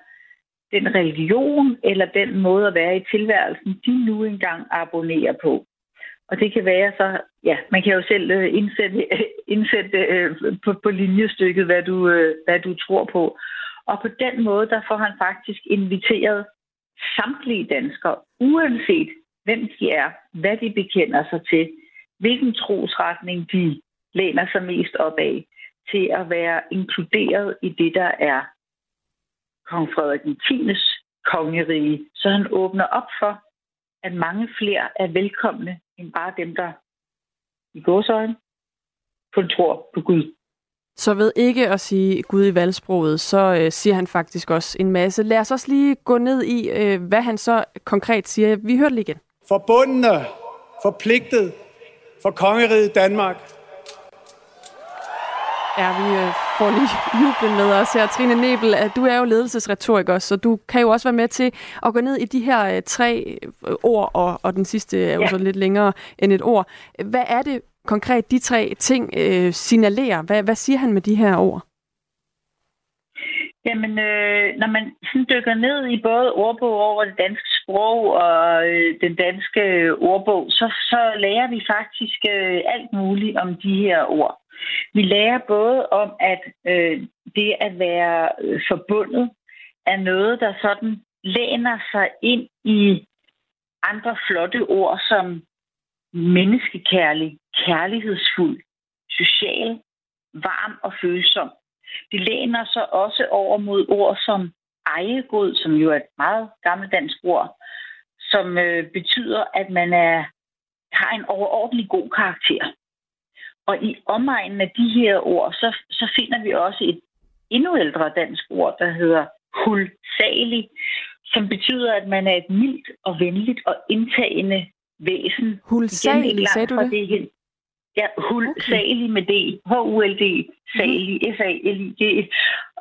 den religion eller den måde at være i tilværelsen, de nu engang abonnerer på. Og det kan være så, ja, man kan jo selv øh, indsætte, indsætte øh, på, på linjestykket, hvad du, øh, hvad du tror på. Og på den måde, der får han faktisk inviteret samtlige danskere, uanset hvem de er, hvad de bekender sig til, hvilken trosretning de læner sig mest op af, til at være inkluderet i det, der er kong Frederik X. kongerige, så han åbner op for, at mange flere er velkomne end bare dem, der i gåsøjne kun tror på Gud. Så ved ikke at sige Gud i valgsproget, så øh, siger han faktisk også en masse. Lad os også lige gå ned i, øh, hvad han så konkret siger. Vi hører det lige igen. Forbundne, forpligtet for kongeriget Danmark Ja, vi øh, får lige jublen med os her. Trine Nebel, du er jo ledelsesretoriker, så du kan jo også være med til at gå ned i de her øh, tre øh, ord, og, og den sidste er jo ja. så lidt længere end et ord. Hvad er det konkret, de tre ting øh, signalerer? Hvad, hvad siger han med de her ord? Jamen, øh, når man sådan dykker ned i både ordbog over det danske sprog og øh, den danske ordbog, så, så lærer vi faktisk øh, alt muligt om de her ord. Vi lærer både om, at øh, det at være øh, forbundet er noget, der sådan læner sig ind i andre flotte ord som menneskekærlig, kærlighedsfuld, social, varm og følsom. Det læner sig også over mod ord som ejegod, som jo er et meget gammeldansk ord, som øh, betyder, at man er, har en overordentlig god karakter. Og i omegnen af de her ord, så, så finder vi også et endnu ældre dansk ord, der hedder hulsalig, som betyder, at man er et mildt og venligt og indtagende væsen. Hulsalig, sagde du det? det Ja, hulsalig okay. med D. H-U-L-D, salig, mm. F-A-L-I-G.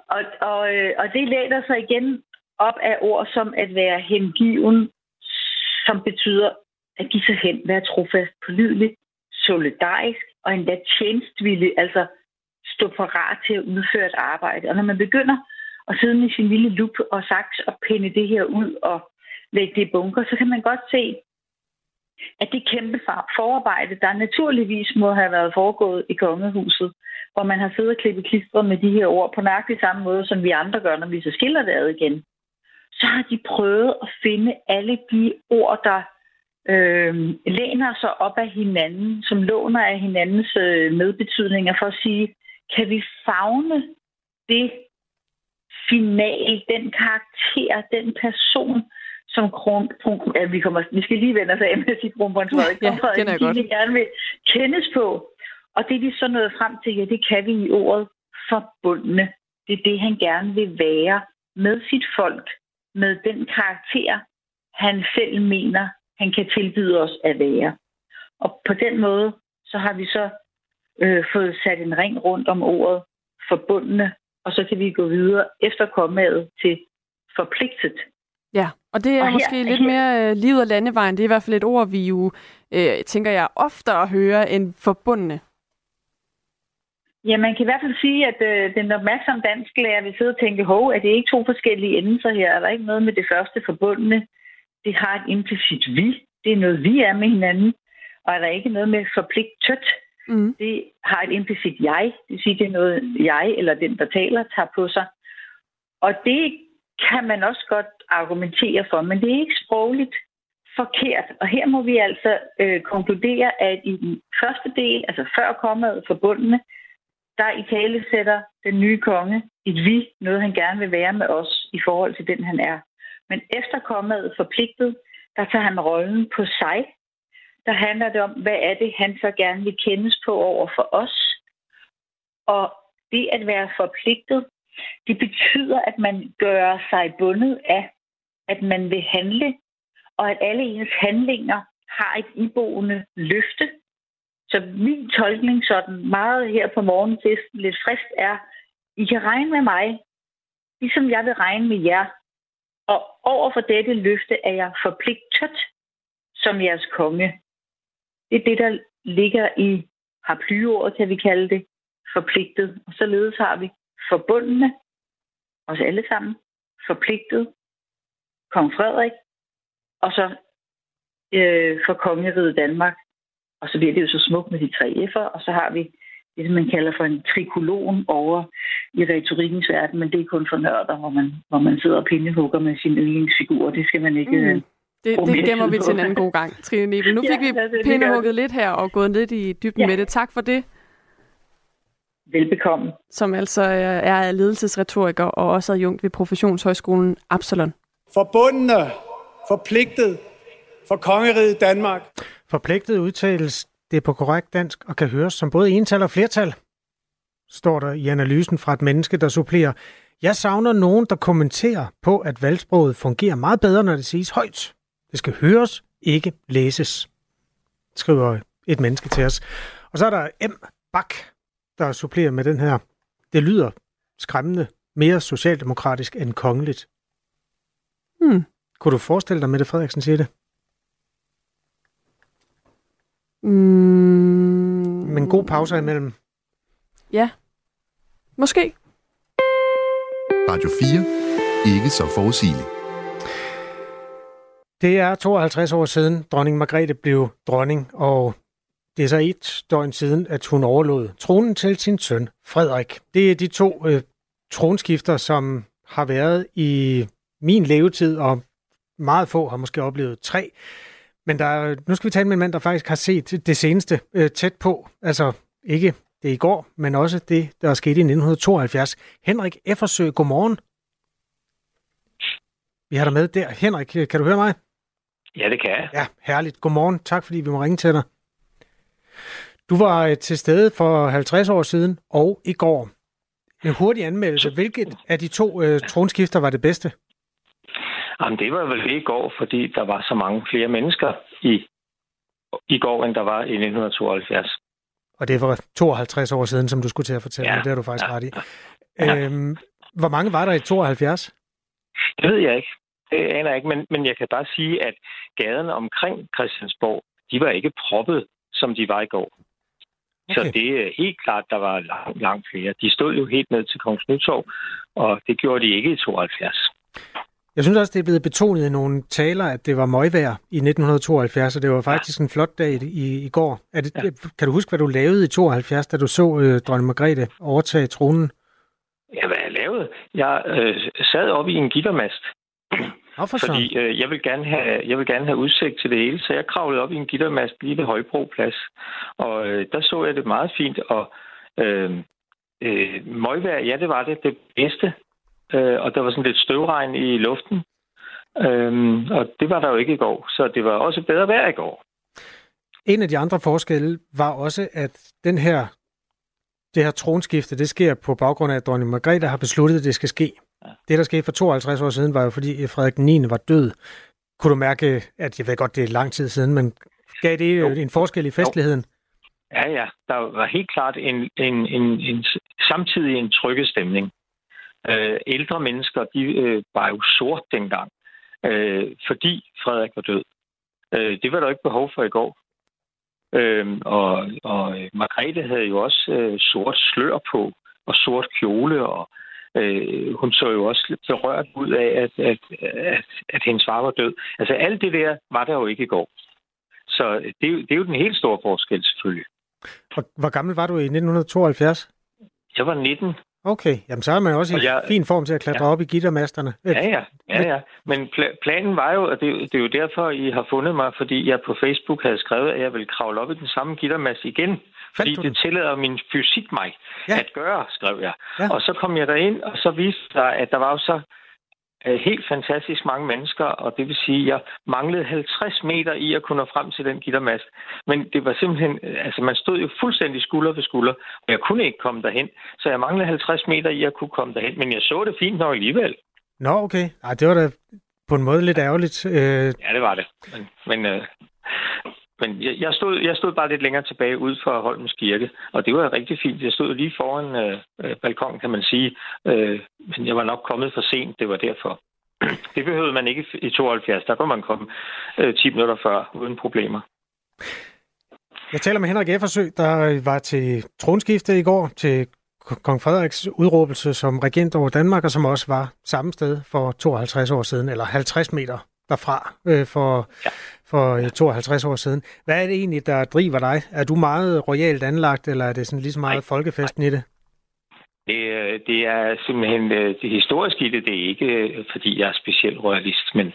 Og, og, øh, og det læner sig igen op af ord som at være hengiven, som betyder at give sig hen, være trofast, pålidelig, solidarisk og endda tjenestvillig, altså stå parat til at udføre et arbejde. Og når man begynder at sidde med sin lille lup og saks og pinde det her ud og lægge det i bunker, så kan man godt se, at det kæmpe forarbejde, der naturligvis må have været foregået i kongehuset, hvor man har siddet og klippet klistret med de her ord på nøjagtig samme måde, som vi andre gør, når vi så skiller det ad igen, så har de prøvet at finde alle de ord, der øh, læner sig op af hinanden, som låner af hinandens øh, medbetydninger, for at sige, kan vi fagne det final, den karakter, den person, som kron, kron, ja, vi, kommer, vi skal lige vende os af med at sige kronprins Frederik, ja, Frederik godt. gerne vil kendes på. Og det de så nåede frem til, ja, det kan vi i ordet forbundne. Det er det, han gerne vil være med sit folk, med den karakter, han selv mener, han kan tilbyde os at være. Og på den måde, så har vi så øh, fået sat en ring rundt om ordet forbundne, og så kan vi gå videre efter kommaet til forpligtet. Ja, og det er og måske her, lidt her, mere øh, livet og landevejen. Det er i hvert fald et ord, vi jo, øh, tænker jeg, oftere hører end forbundne. Ja, man kan i hvert fald sige, at øh, den opmærksomme dansk lærer vil sidde og tænke, hov, er det ikke to forskellige endelser her? Er der ikke noget med det første forbundne? Det har et implicit vi. Det er noget, vi er med hinanden. Og er der ikke noget med forpligtet? Mm. Det har et implicit jeg. Det vil sige, det er noget, jeg eller den, der taler, tager på sig. Og det kan man også godt argumentere for, men det er ikke sprogligt forkert. Og her må vi altså øh, konkludere, at i den første del, altså før kommet forbundne, der i tale sætter den nye konge et vi, noget han gerne vil være med os i forhold til den, han er. Men efterkommet forpligtet, der tager han rollen på sig. Der handler det om, hvad er det, han så gerne vil kendes på over for os. Og det at være forpligtet, det betyder, at man gør sig bundet af, at man vil handle, og at alle ens handlinger har et iboende løfte. Så min tolkning sådan meget her på morgenfesten lidt frist er, I kan regne med mig, ligesom jeg vil regne med jer. Og over for dette løfte er jeg forpligtet som jeres konge. Det er det, der ligger i paraplyordet, kan vi kalde det, forpligtet. Og således har vi forbundne, os alle sammen, forpligtet, kong Frederik, og så øh, for kongeriget Danmark. Og så bliver det jo så smukt med de tre F'er, og så har vi det, som man kalder for en trikolon over i retorikkens verden, men det er kun for nørder, hvor man, hvor man sidder og pindehugger med sin yndlingsfigur. Det skal man ikke... Mm. Øh, det, det gemmer vi til en anden god gang, Trine Nebel. Nu fik ja, vi pindehugget lidt her og gået lidt i dybden ja. med det. Tak for det. Velbekomme. Som altså er ledelsesretoriker og også adjunkt ved Professionshøjskolen Absalon. Forbundne, forpligtet for kongeriget Danmark. Forpligtet udtales det på korrekt dansk og kan høres som både ental og flertal, står der i analysen fra et menneske, der supplerer. Jeg savner nogen, der kommenterer på, at valgsproget fungerer meget bedre, når det siges højt. Det skal høres, ikke læses, skriver et menneske til os. Og så er der M. Bak, der supplerer med den her. Det lyder skræmmende mere socialdemokratisk end kongeligt. Hmm. Kunne du forestille dig, Mette Frederiksen siger det? Mm. Med en god pause imellem. Ja. Måske. Radio 4. Ikke så forudsigeligt. Det er 52 år siden, dronning Margrethe blev dronning, og det er så et døgn siden, at hun overlod tronen til sin søn Frederik. Det er de to øh, tronskifter, som har været i min levetid, og meget få har måske oplevet tre. Men der, nu skal vi tale med en mand, der faktisk har set det seneste øh, tæt på. Altså ikke det i går, men også det, der er sket i 1972. Henrik Effersø, godmorgen. Vi har dig med der. Henrik, kan du høre mig? Ja, det kan jeg. Ja, herligt. Godmorgen. Tak fordi vi må ringe til dig. Du var øh, til stede for 50 år siden og i går. En hurtig anmeldelse. Hvilket af de to øh, tronskifter var det bedste? Jamen, det var vel i går, fordi der var så mange flere mennesker i, i går, end der var i 1972. Og det var 52 år siden, som du skulle til at fortælle ja, Det har du faktisk ja, ret i. Ja. Øhm, hvor mange var der i 72? Det ved jeg ikke. Det aner jeg ikke, men, men jeg kan bare sige, at gaderne omkring Christiansborg, de var ikke proppet, som de var i går. Okay. Så det er helt klart, der var langt, langt flere. De stod jo helt ned til Kongens Nytorv, og det gjorde de ikke i 72. Jeg synes også, det er blevet betonet i nogle taler, at det var møgvejr i 1972, og det var faktisk ja. en flot dag i, i går. Er det, ja. Kan du huske, hvad du lavede i 72, da du så øh, dronning Margrethe overtage tronen? Ja, hvad jeg lavede? Jeg øh, sad oppe i en gittermast. Hvorfor Fordi øh, jeg, vil gerne have, jeg vil gerne have udsigt til det hele, så jeg kravlede op i en gittermast lige ved Højbroplads. Og øh, der så jeg det meget fint, og øh, øh, møgvejr, ja, det var det, det bedste øh, og der var sådan lidt støvregn i luften. Øhm, og det var der jo ikke i går, så det var også bedre vejr i går. En af de andre forskelle var også, at den her, det her tronskifte, det sker på baggrund af, at dronning Margrethe har besluttet, at det skal ske. Ja. Det, der skete for 52 år siden, var jo fordi Frederik 9. var død. Kunne du mærke, at jeg ved godt, det er lang tid siden, men gav det jo. en forskel i festligheden? Jo. Ja, ja. Der var helt klart en, en, en, en samtidig en trygge stemning. Øh, ældre mennesker, de øh, var jo sort dengang, øh, fordi Frederik var død. Øh, det var der ikke behov for i går. Øh, og, og Margrethe havde jo også øh, sort slør på, og sort kjole, og øh, hun så jo også lidt berørt ud af, at, at, at, at hendes far var død. Altså alt det der var der jo ikke i går. Så det, det er jo den helt store forskel selvfølgelig. Hvor, hvor gammel var du i 1972? Jeg var 19. Okay, jamen så er man også i jeg, fin form til at klatre ja. op i gittermasterne. Ja, ja, ja, ja. Men pl- planen var jo, og det, det er jo derfor, I har fundet mig, fordi jeg på Facebook havde skrevet, at jeg ville kravle op i den samme gittermast igen. Fordi det tillader min fysik mig ja. at gøre, skrev jeg. Ja. Og så kom jeg derind, og så viste sig, at der var jo så helt fantastisk mange mennesker, og det vil sige, at jeg manglede 50 meter i at kunne nå frem til den gittermast. Men det var simpelthen, øh, altså man stod jo fuldstændig skulder ved skulder, og jeg kunne ikke komme derhen. Så jeg manglede 50 meter i at kunne komme derhen, men jeg så det fint nok alligevel. Nå, okay. Ej, det var da på en måde lidt ærgerligt. Øh... Ja, det var det. Men, men øh, men jeg, jeg, stod, jeg stod bare lidt længere tilbage ud for Holmens Kirke, og det var rigtig fint. Jeg stod lige foran øh, øh balkongen, kan man sige, øh, men jeg var nok kommet for sent, det var derfor. Det behøvede man ikke i 72, der kunne man komme øh, 10 minutter før, uden problemer. Jeg taler med Henrik Effersø, der var til tronskifte i går, til kong Frederiks udråbelse som regent over Danmark, og som også var samme sted for 52 år siden, eller 50 meter derfra øh, for, ja. for 52 år siden. Hvad er det egentlig, der driver dig? Er du meget royalt anlagt, eller er det sådan lige så meget Nej. folkefesten Nej. i det? Det, øh, det er simpelthen øh, det historiske i det. Det er ikke, øh, fordi jeg er specielt royalist, men,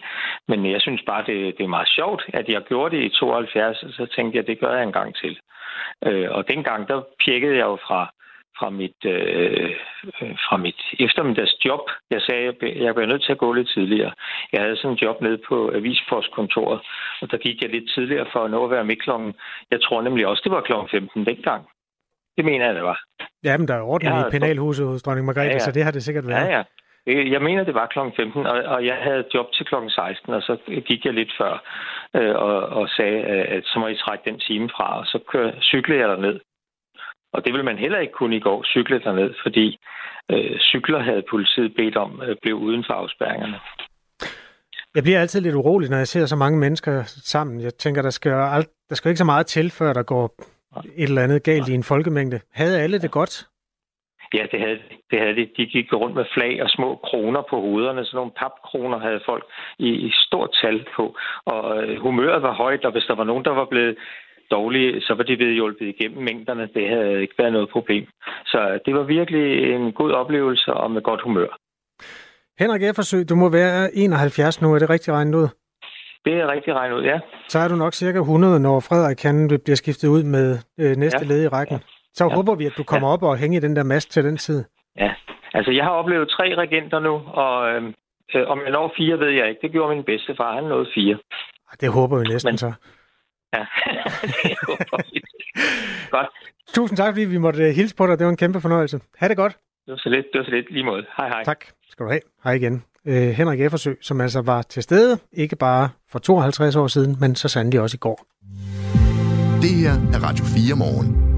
men jeg synes bare, det, det er meget sjovt, at jeg gjorde det i 72, og så tænkte jeg, det gør jeg en gang til. Og dengang, der pjekkede jeg jo fra fra mit, øh, fra mit eftermiddagsjob. Jeg sagde, at jeg bliver nødt til at gå lidt tidligere. Jeg havde sådan en job nede på avispostkontoret, og der gik jeg lidt tidligere for at nå at være med klokken. Jeg tror nemlig også, det var klokken 15 dengang. Det mener jeg, det var. Ja, men der er orden i penalhuset hos dronning Margrethe, ja, ja. så det har det sikkert været. Ja, ja. Jeg mener, det var klokken 15, og, og jeg havde job til klokken 16, og så gik jeg lidt før øh, og, og sagde, at så må I trække den time fra, og så kør, cyklede jeg derned. Og det vil man heller ikke kunne i går cykle derned, fordi øh, cykler havde politiet bedt om øh, blev uden for afspærringerne. Jeg bliver altid lidt urolig, når jeg ser så mange mennesker sammen. Jeg tænker, der skal, alt, der skal ikke så meget til, før der går et eller andet galt i en folkemængde. Havde alle det godt? Ja, det havde, det havde de. De gik rundt med flag og små kroner på hovederne. Sådan nogle papkroner havde folk i, i stort tal på. Og øh, humøret var højt, og hvis der var nogen, der var blevet dårlige, så var de blevet hjulpet igennem mængderne. Det havde ikke været noget problem. Så det var virkelig en god oplevelse og med godt humør. Henrik Effersø, du må være 71 nu. Er det rigtig regnet ud? Det er rigtig regnet ud, ja. Så er du nok cirka 100, når Frederik kan bliver skiftet ud med øh, næste ja. led i rækken. Så ja. håber vi, at du kommer ja. op og hænger i den der mast til den tid. Ja, altså jeg har oplevet tre regenter nu, og øh, øh, om jeg når fire, ved jeg ikke. Det gjorde min bedstefar, han nåede fire. Det håber vi næsten Men, så. Ja. Godt. Tusind tak, fordi vi måtte øh, hilse på dig. Det var en kæmpe fornøjelse. Ha' det godt. Det var så lidt. Det var så lidt. Lige måde. Hej, hej. Tak skal du have. Hej igen. Øh, Henrik Effersø, som altså var til stede, ikke bare for 52 år siden, men så sandelig også i går. Det her er Radio 4 morgen.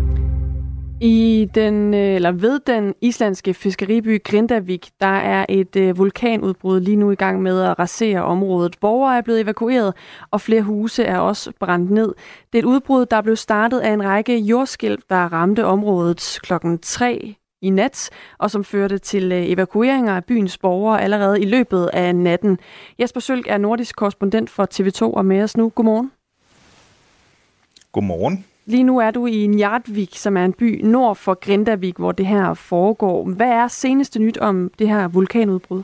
I den, øh, eller ved den islandske fiskeriby Grindavik, der er et øh, vulkanudbrud lige nu i gang med at rasere området. Borgere er blevet evakueret, og flere huse er også brændt ned. Det er et udbrud, der blev startet af en række jordskælv, der ramte området klokken 3 i nat, og som førte til øh, evakueringer af byens borgere allerede i løbet af natten. Jesper Sølk er nordisk korrespondent for TV2 og med os nu. Godmorgen. Godmorgen. Lige nu er du i Njartvik, som er en by nord for Grindavik, hvor det her foregår. Hvad er seneste nyt om det her vulkanudbrud?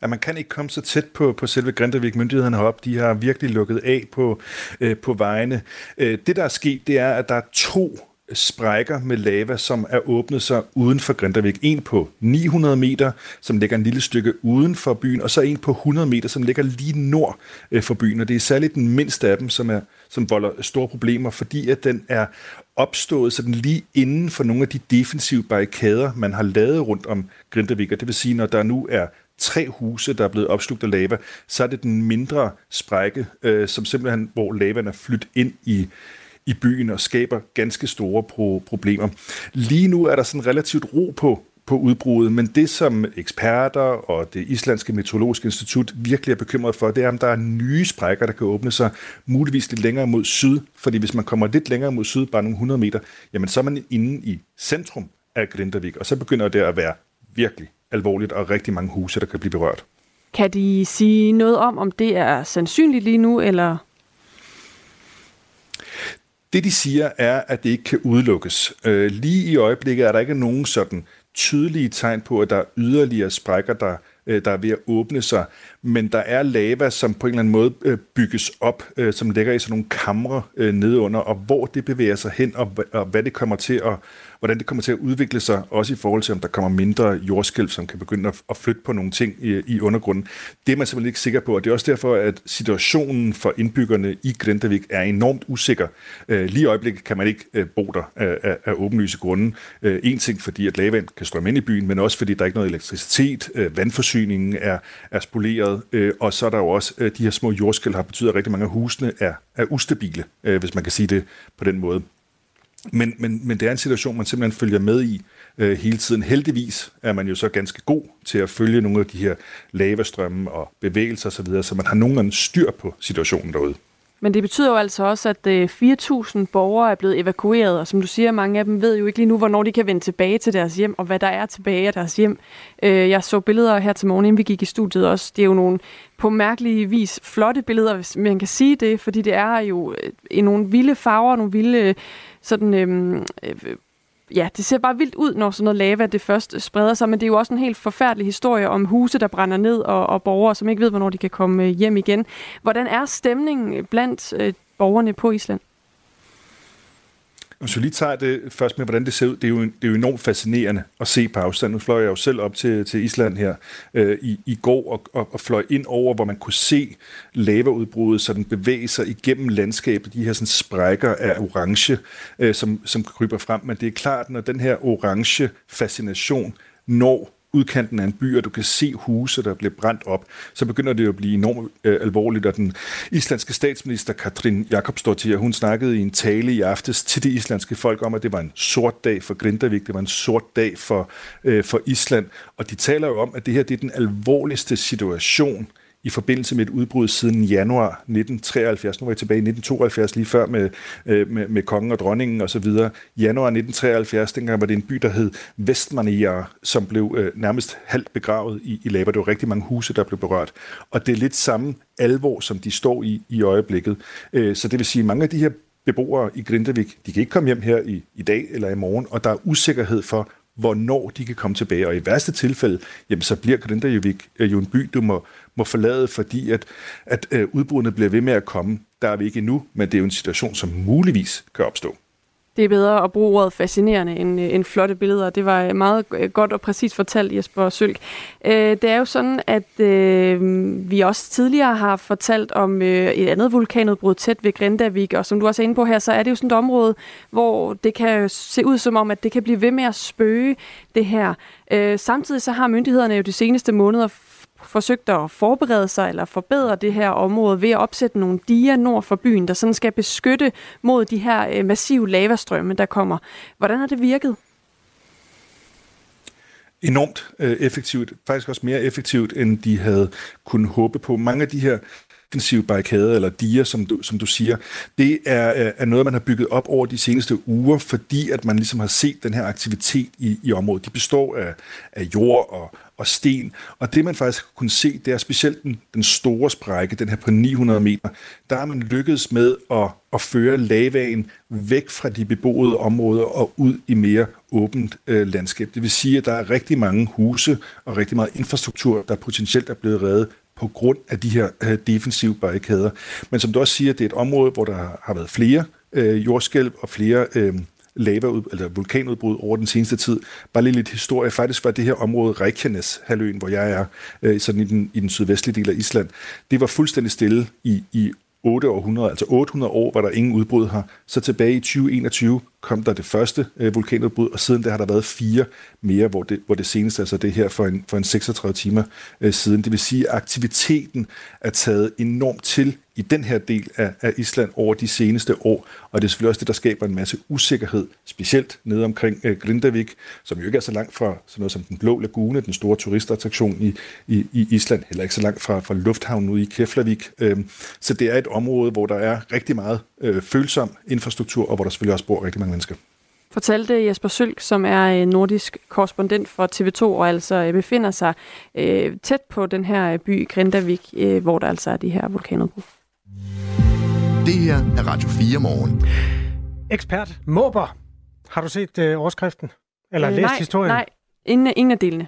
at man kan ikke komme så tæt på, på selve Grindavik. Myndighederne heroppe, de har virkelig lukket af på, øh, på vejene. Øh, det, der er sket, det er, at der er to sprækker med lava, som er åbnet sig uden for Grindavik. En på 900 meter, som ligger en lille stykke uden for byen, og så en på 100 meter, som ligger lige nord øh, for byen. Og det er særligt den mindste af dem, som, er, som volder store problemer, fordi at den er opstået sådan lige inden for nogle af de defensive barrikader, man har lavet rundt om Grindavik. Og det vil sige, når der nu er tre huse, der er blevet opslugt af lava, så er det den mindre sprække, øh, som simpelthen, hvor lavaen er flyttet ind i, i byen og skaber ganske store pro- problemer. Lige nu er der sådan relativt ro på på udbruddet, men det som eksperter og det islandske meteorologiske institut virkelig er bekymret for, det er, om der er nye sprækker, der kan åbne sig muligvis lidt længere mod syd, fordi hvis man kommer lidt længere mod syd, bare nogle 100 meter, jamen så er man inde i centrum af Grindavik, og så begynder det at være virkelig alvorligt, og rigtig mange huse, der kan blive berørt. Kan de sige noget om, om det er sandsynligt lige nu, eller det, de siger, er, at det ikke kan udelukkes. Øh, lige i øjeblikket er der ikke nogen sådan tydelige tegn på, at der er yderligere sprækker, der, øh, der er ved at åbne sig. Men der er lava, som på en eller anden måde øh, bygges op, øh, som ligger i sådan nogle kamre øh, nedunder, og hvor det bevæger sig hen, og, og hvad det kommer til at, hvordan det kommer til at udvikle sig, også i forhold til, om der kommer mindre jordskælv, som kan begynde at, flytte på nogle ting i, i undergrunden. Det er man simpelthen ikke sikker på, og det er også derfor, at situationen for indbyggerne i Grindavik er enormt usikker. Øh, lige i øjeblikket kan man ikke øh, bo der af, af, af åbenlyse grunde. Øh, en ting, fordi at lavvand kan strømme ind i byen, men også fordi der er ikke noget elektricitet, vandforsyningen er, er spoleret, og så er der jo også de her små jordskælv, har betydet, at rigtig mange af husene er, er ustabile, hvis man kan sige det på den måde. Men, men, men det er en situation, man simpelthen følger med i øh, hele tiden. Heldigvis er man jo så ganske god til at følge nogle af de her lavastrømme og bevægelser osv., så man har nogenlunde styr på situationen derude. Men det betyder jo altså også, at øh, 4.000 borgere er blevet evakueret, og som du siger, mange af dem ved jo ikke lige nu, hvornår de kan vende tilbage til deres hjem, og hvad der er tilbage af deres hjem. Øh, jeg så billeder her til morgen, inden vi gik i studiet også. Det er jo nogle på mærkelig vis flotte billeder, hvis man kan sige det, fordi det er jo øh, i nogle vilde farver, nogle vilde øh, sådan, øhm, øh, ja, det ser bare vildt ud, når sådan noget lava det først spreder sig, men det er jo også en helt forfærdelig historie om huse, der brænder ned, og, og borgere, som ikke ved, hvornår de kan komme øh, hjem igen. Hvordan er stemningen blandt øh, borgerne på Island? Hvis vi lige tager det først med, hvordan det ser ud, det er jo, det er jo enormt fascinerende at se på afstand. Nu fløj jeg jo selv op til, til Island her øh, i, i går og, og, og fløj ind over, hvor man kunne se lavaudbruddet sådan bevæger sig igennem landskabet. De her sådan sprækker af orange, øh, som, som kryber frem. Men det er klart, når den her orange fascination når udkanten af en by, og du kan se huse, der bliver brændt op, så begynder det at blive enormt øh, alvorligt. Og den islandske statsminister Katrin Jakobsdottir, hun snakkede i en tale i aftes til det islandske folk om, at det var en sort dag for Grindavik, det var en sort dag for, øh, for Island. Og de taler jo om, at det her det er den alvorligste situation i forbindelse med et udbrud siden januar 1973. Nu var jeg tilbage i 1972, lige før med, øh, med, med kongen og dronningen osv. Januar 1973, dengang var det en by, der hed Vestmanier, som blev øh, nærmest halvt begravet i, i lava. Det var rigtig mange huse, der blev berørt. Og det er lidt samme alvor, som de står i i øjeblikket. Øh, så det vil sige, at mange af de her beboere i Grindavik, de kan ikke komme hjem her i, i dag eller i morgen, og der er usikkerhed for, hvornår de kan komme tilbage. Og i værste tilfælde, jamen, så bliver Grindavik øh, jo en by, du må, må forlade, fordi at, at øh, udbruddene bliver ved med at komme. Der er vi ikke endnu, men det er jo en situation, som muligvis kan opstå. Det er bedre at bruge ordet fascinerende end, øh, end flotte billeder. Det var øh, meget øh, godt og præcis fortalt, Jesper Sølk. Øh, det er jo sådan, at øh, vi også tidligere har fortalt om øh, et andet vulkanudbrud tæt ved Grindavik, og som du også er inde på her, så er det jo sådan et område, hvor det kan se ud som om, at det kan blive ved med at spøge det her. Øh, samtidig så har myndighederne jo de seneste måneder forsøgt at forberede sig eller forbedre det her område ved at opsætte nogle diger nord for byen, der sådan skal beskytte mod de her øh, massive lavastrømme, der kommer. Hvordan har det virket? Enormt øh, effektivt. Faktisk også mere effektivt, end de havde kunnet håbe på. Mange af de her defensive barrikader eller diger, som du, som du siger, det er, øh, er noget, man har bygget op over de seneste uger, fordi at man ligesom har set den her aktivitet i, i området. De består af, af jord og, og sten. Og det man faktisk kunne se, det er specielt den, den store sprække, den her på 900 meter, der har man lykkedes med at, at føre lavaen væk fra de beboede områder og ud i mere åbent øh, landskab. Det vil sige, at der er rigtig mange huse og rigtig meget infrastruktur, der potentielt er blevet reddet på grund af de her øh, defensive barrikader. Men som du også siger, det er et område, hvor der har været flere øh, jordskælv og flere øh, lava eller vulkanudbrud over den seneste tid. Bare lige lidt historie. Faktisk var det her område Reykjanes, halvøen, hvor jeg er, øh, sådan i den, i den sydvestlige del af Island, det var fuldstændig stille i, i 8 århundreder, altså 800 år var der ingen udbrud her. Så tilbage i 2021 kom der det første øh, vulkanudbrud, og siden der har der været fire mere, hvor det, hvor det seneste, altså det her for en, for en 36 timer øh, siden. Det vil sige, at aktiviteten er taget enormt til i den her del af, af Island over de seneste år, og det er selvfølgelig også det, der skaber en masse usikkerhed, specielt nede omkring øh, Grindavik, som jo ikke er så langt fra sådan noget som den blå lagune, den store turistattraktion i, i, i Island, heller ikke så langt fra, fra lufthavnen ude i Keflavik. Øh, så det er et område, hvor der er rigtig meget øh, følsom infrastruktur, og hvor der selvfølgelig også bor rigtig mange mennesker fortalte Jesper Sølk, som er øh, nordisk korrespondent for TV2, og altså øh, befinder sig øh, tæt på den her øh, by Grindavik, øh, hvor der altså er de her vulkanudbrud. Det her er Radio 4 morgen. Ekspert Måber. Har du set øh, overskriften? Eller øh, læst nej, historien? Nej, ingen, ingen af delene.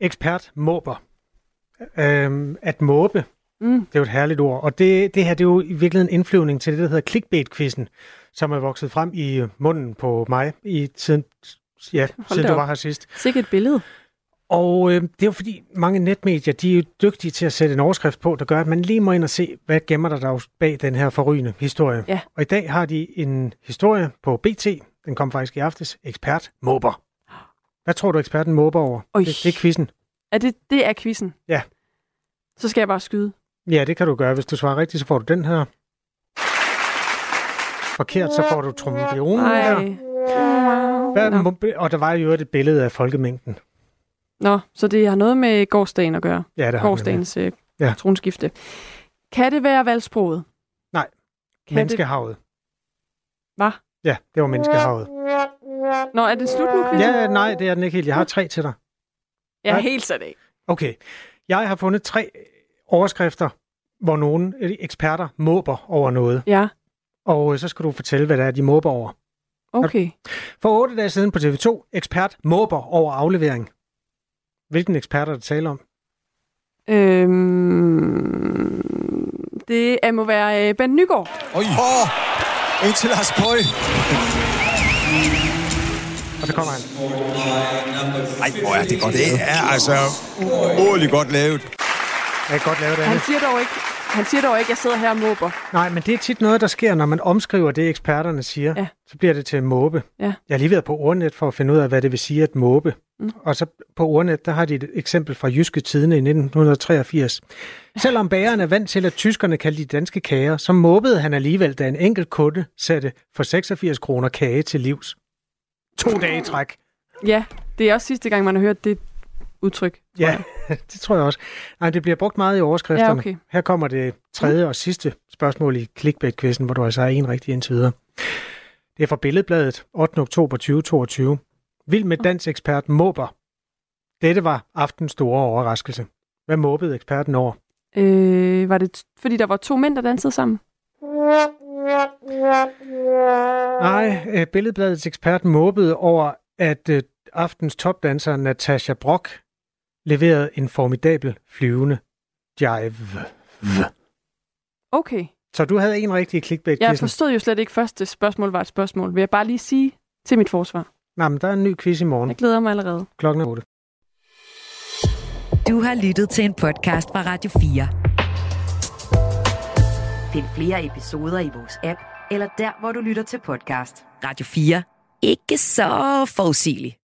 Ekspert Måber. Øhm, at måbe, mm. det er jo et herligt ord. Og det, det her det er jo i virkeligheden en indflyvning til det, der hedder clickbait-quizzen, som er vokset frem i munden på mig i tiden, ja, siden du var her sidst. Sikkert et billede. Og øh, det er jo fordi, mange netmedier, de er jo dygtige til at sætte en overskrift på, der gør, at man lige må ind og se, hvad gemmer der der bag den her forrygende historie. Ja. Og i dag har de en historie på BT, den kom faktisk i aftes, ekspert måber. Hvad tror du, eksperten måber over? Oj. Det, det er quizzen. Er det, det er quizzen? Ja. Så skal jeg bare skyde. Ja, det kan du gøre. Hvis du svarer rigtigt, så får du den her. Forkert, så får du trombionen her. Hvad, og der var jo et billede af folkemængden. Nå, så det har noget med gårdsdagen at gøre. Ja, det har Gårdsdagens øh, Ja. tronskifte. Kan det være valgsproget? Nej. Kan Menneskehavet. Hvad? Ja, det var menneskehavet. Nå, er det slut nu, quizzen? Ja, nej, det er den ikke helt. Jeg har tre til dig. Jeg er helt sat af. Okay. Jeg har fundet tre overskrifter, hvor nogle eksperter måber over noget. Ja. Og øh, så skal du fortælle, hvad det er, de måber over. Okay. For otte dage siden på TV2, ekspert måber over aflevering. Hvilken ekspert er der tale om? Øhm, det er, må være øh, Ben Nygaard. Oj! Åh! Oh, ind til Lars Bøj. Og så kommer han. Ej, hvor er det godt Det er altså umådeligt godt lavet. Jeg kan godt lave det. Han Anne. siger dog ikke, han siger dog ikke, at jeg sidder her og måber. Nej, men det er tit noget, der sker, når man omskriver det, eksperterne siger. Ja. Så bliver det til måbe. Ja. Jeg har lige været på ordnet for at finde ud af, hvad det vil sige at måbe. Mm. Og så på ordnet, der har de et eksempel fra Jyske Tidene i 1983. Selvom bageren er vant til, at tyskerne kaldte de danske kager, så måbede han alligevel, da en enkelt kunde satte for 86 kroner kage til livs. To dage i træk. Ja, det er også sidste gang, man har hørt det udtryk. Ja, det tror jeg også. Nej, det bliver brugt meget i overskrifterne. Ja, okay. Her kommer det tredje og sidste spørgsmål i clickbait-quizzen, hvor du altså har en rigtig indtil videre. Det er fra Billedbladet, 8. oktober 2022. Vild med dansekspert måber. Dette var aftens store overraskelse. Hvad måbede eksperten over? Øh, var det, fordi der var to mænd, der dansede sammen? Nej, øh, Billedbladets ekspert måbede over, at øh, aftens topdanser Natasha Brock leverede en formidabel flyvende jive. Okay. Så du havde en rigtig clickbait Jeg forstod jo slet ikke første spørgsmål var et spørgsmål. Vil jeg bare lige sige til mit forsvar. Nej, men der er en ny quiz i morgen. Jeg glæder mig allerede. Klokken er 8. Du har lyttet til en podcast fra Radio 4. Find flere episoder i vores app, eller der, hvor du lytter til podcast. Radio 4. Ikke så forudsigeligt.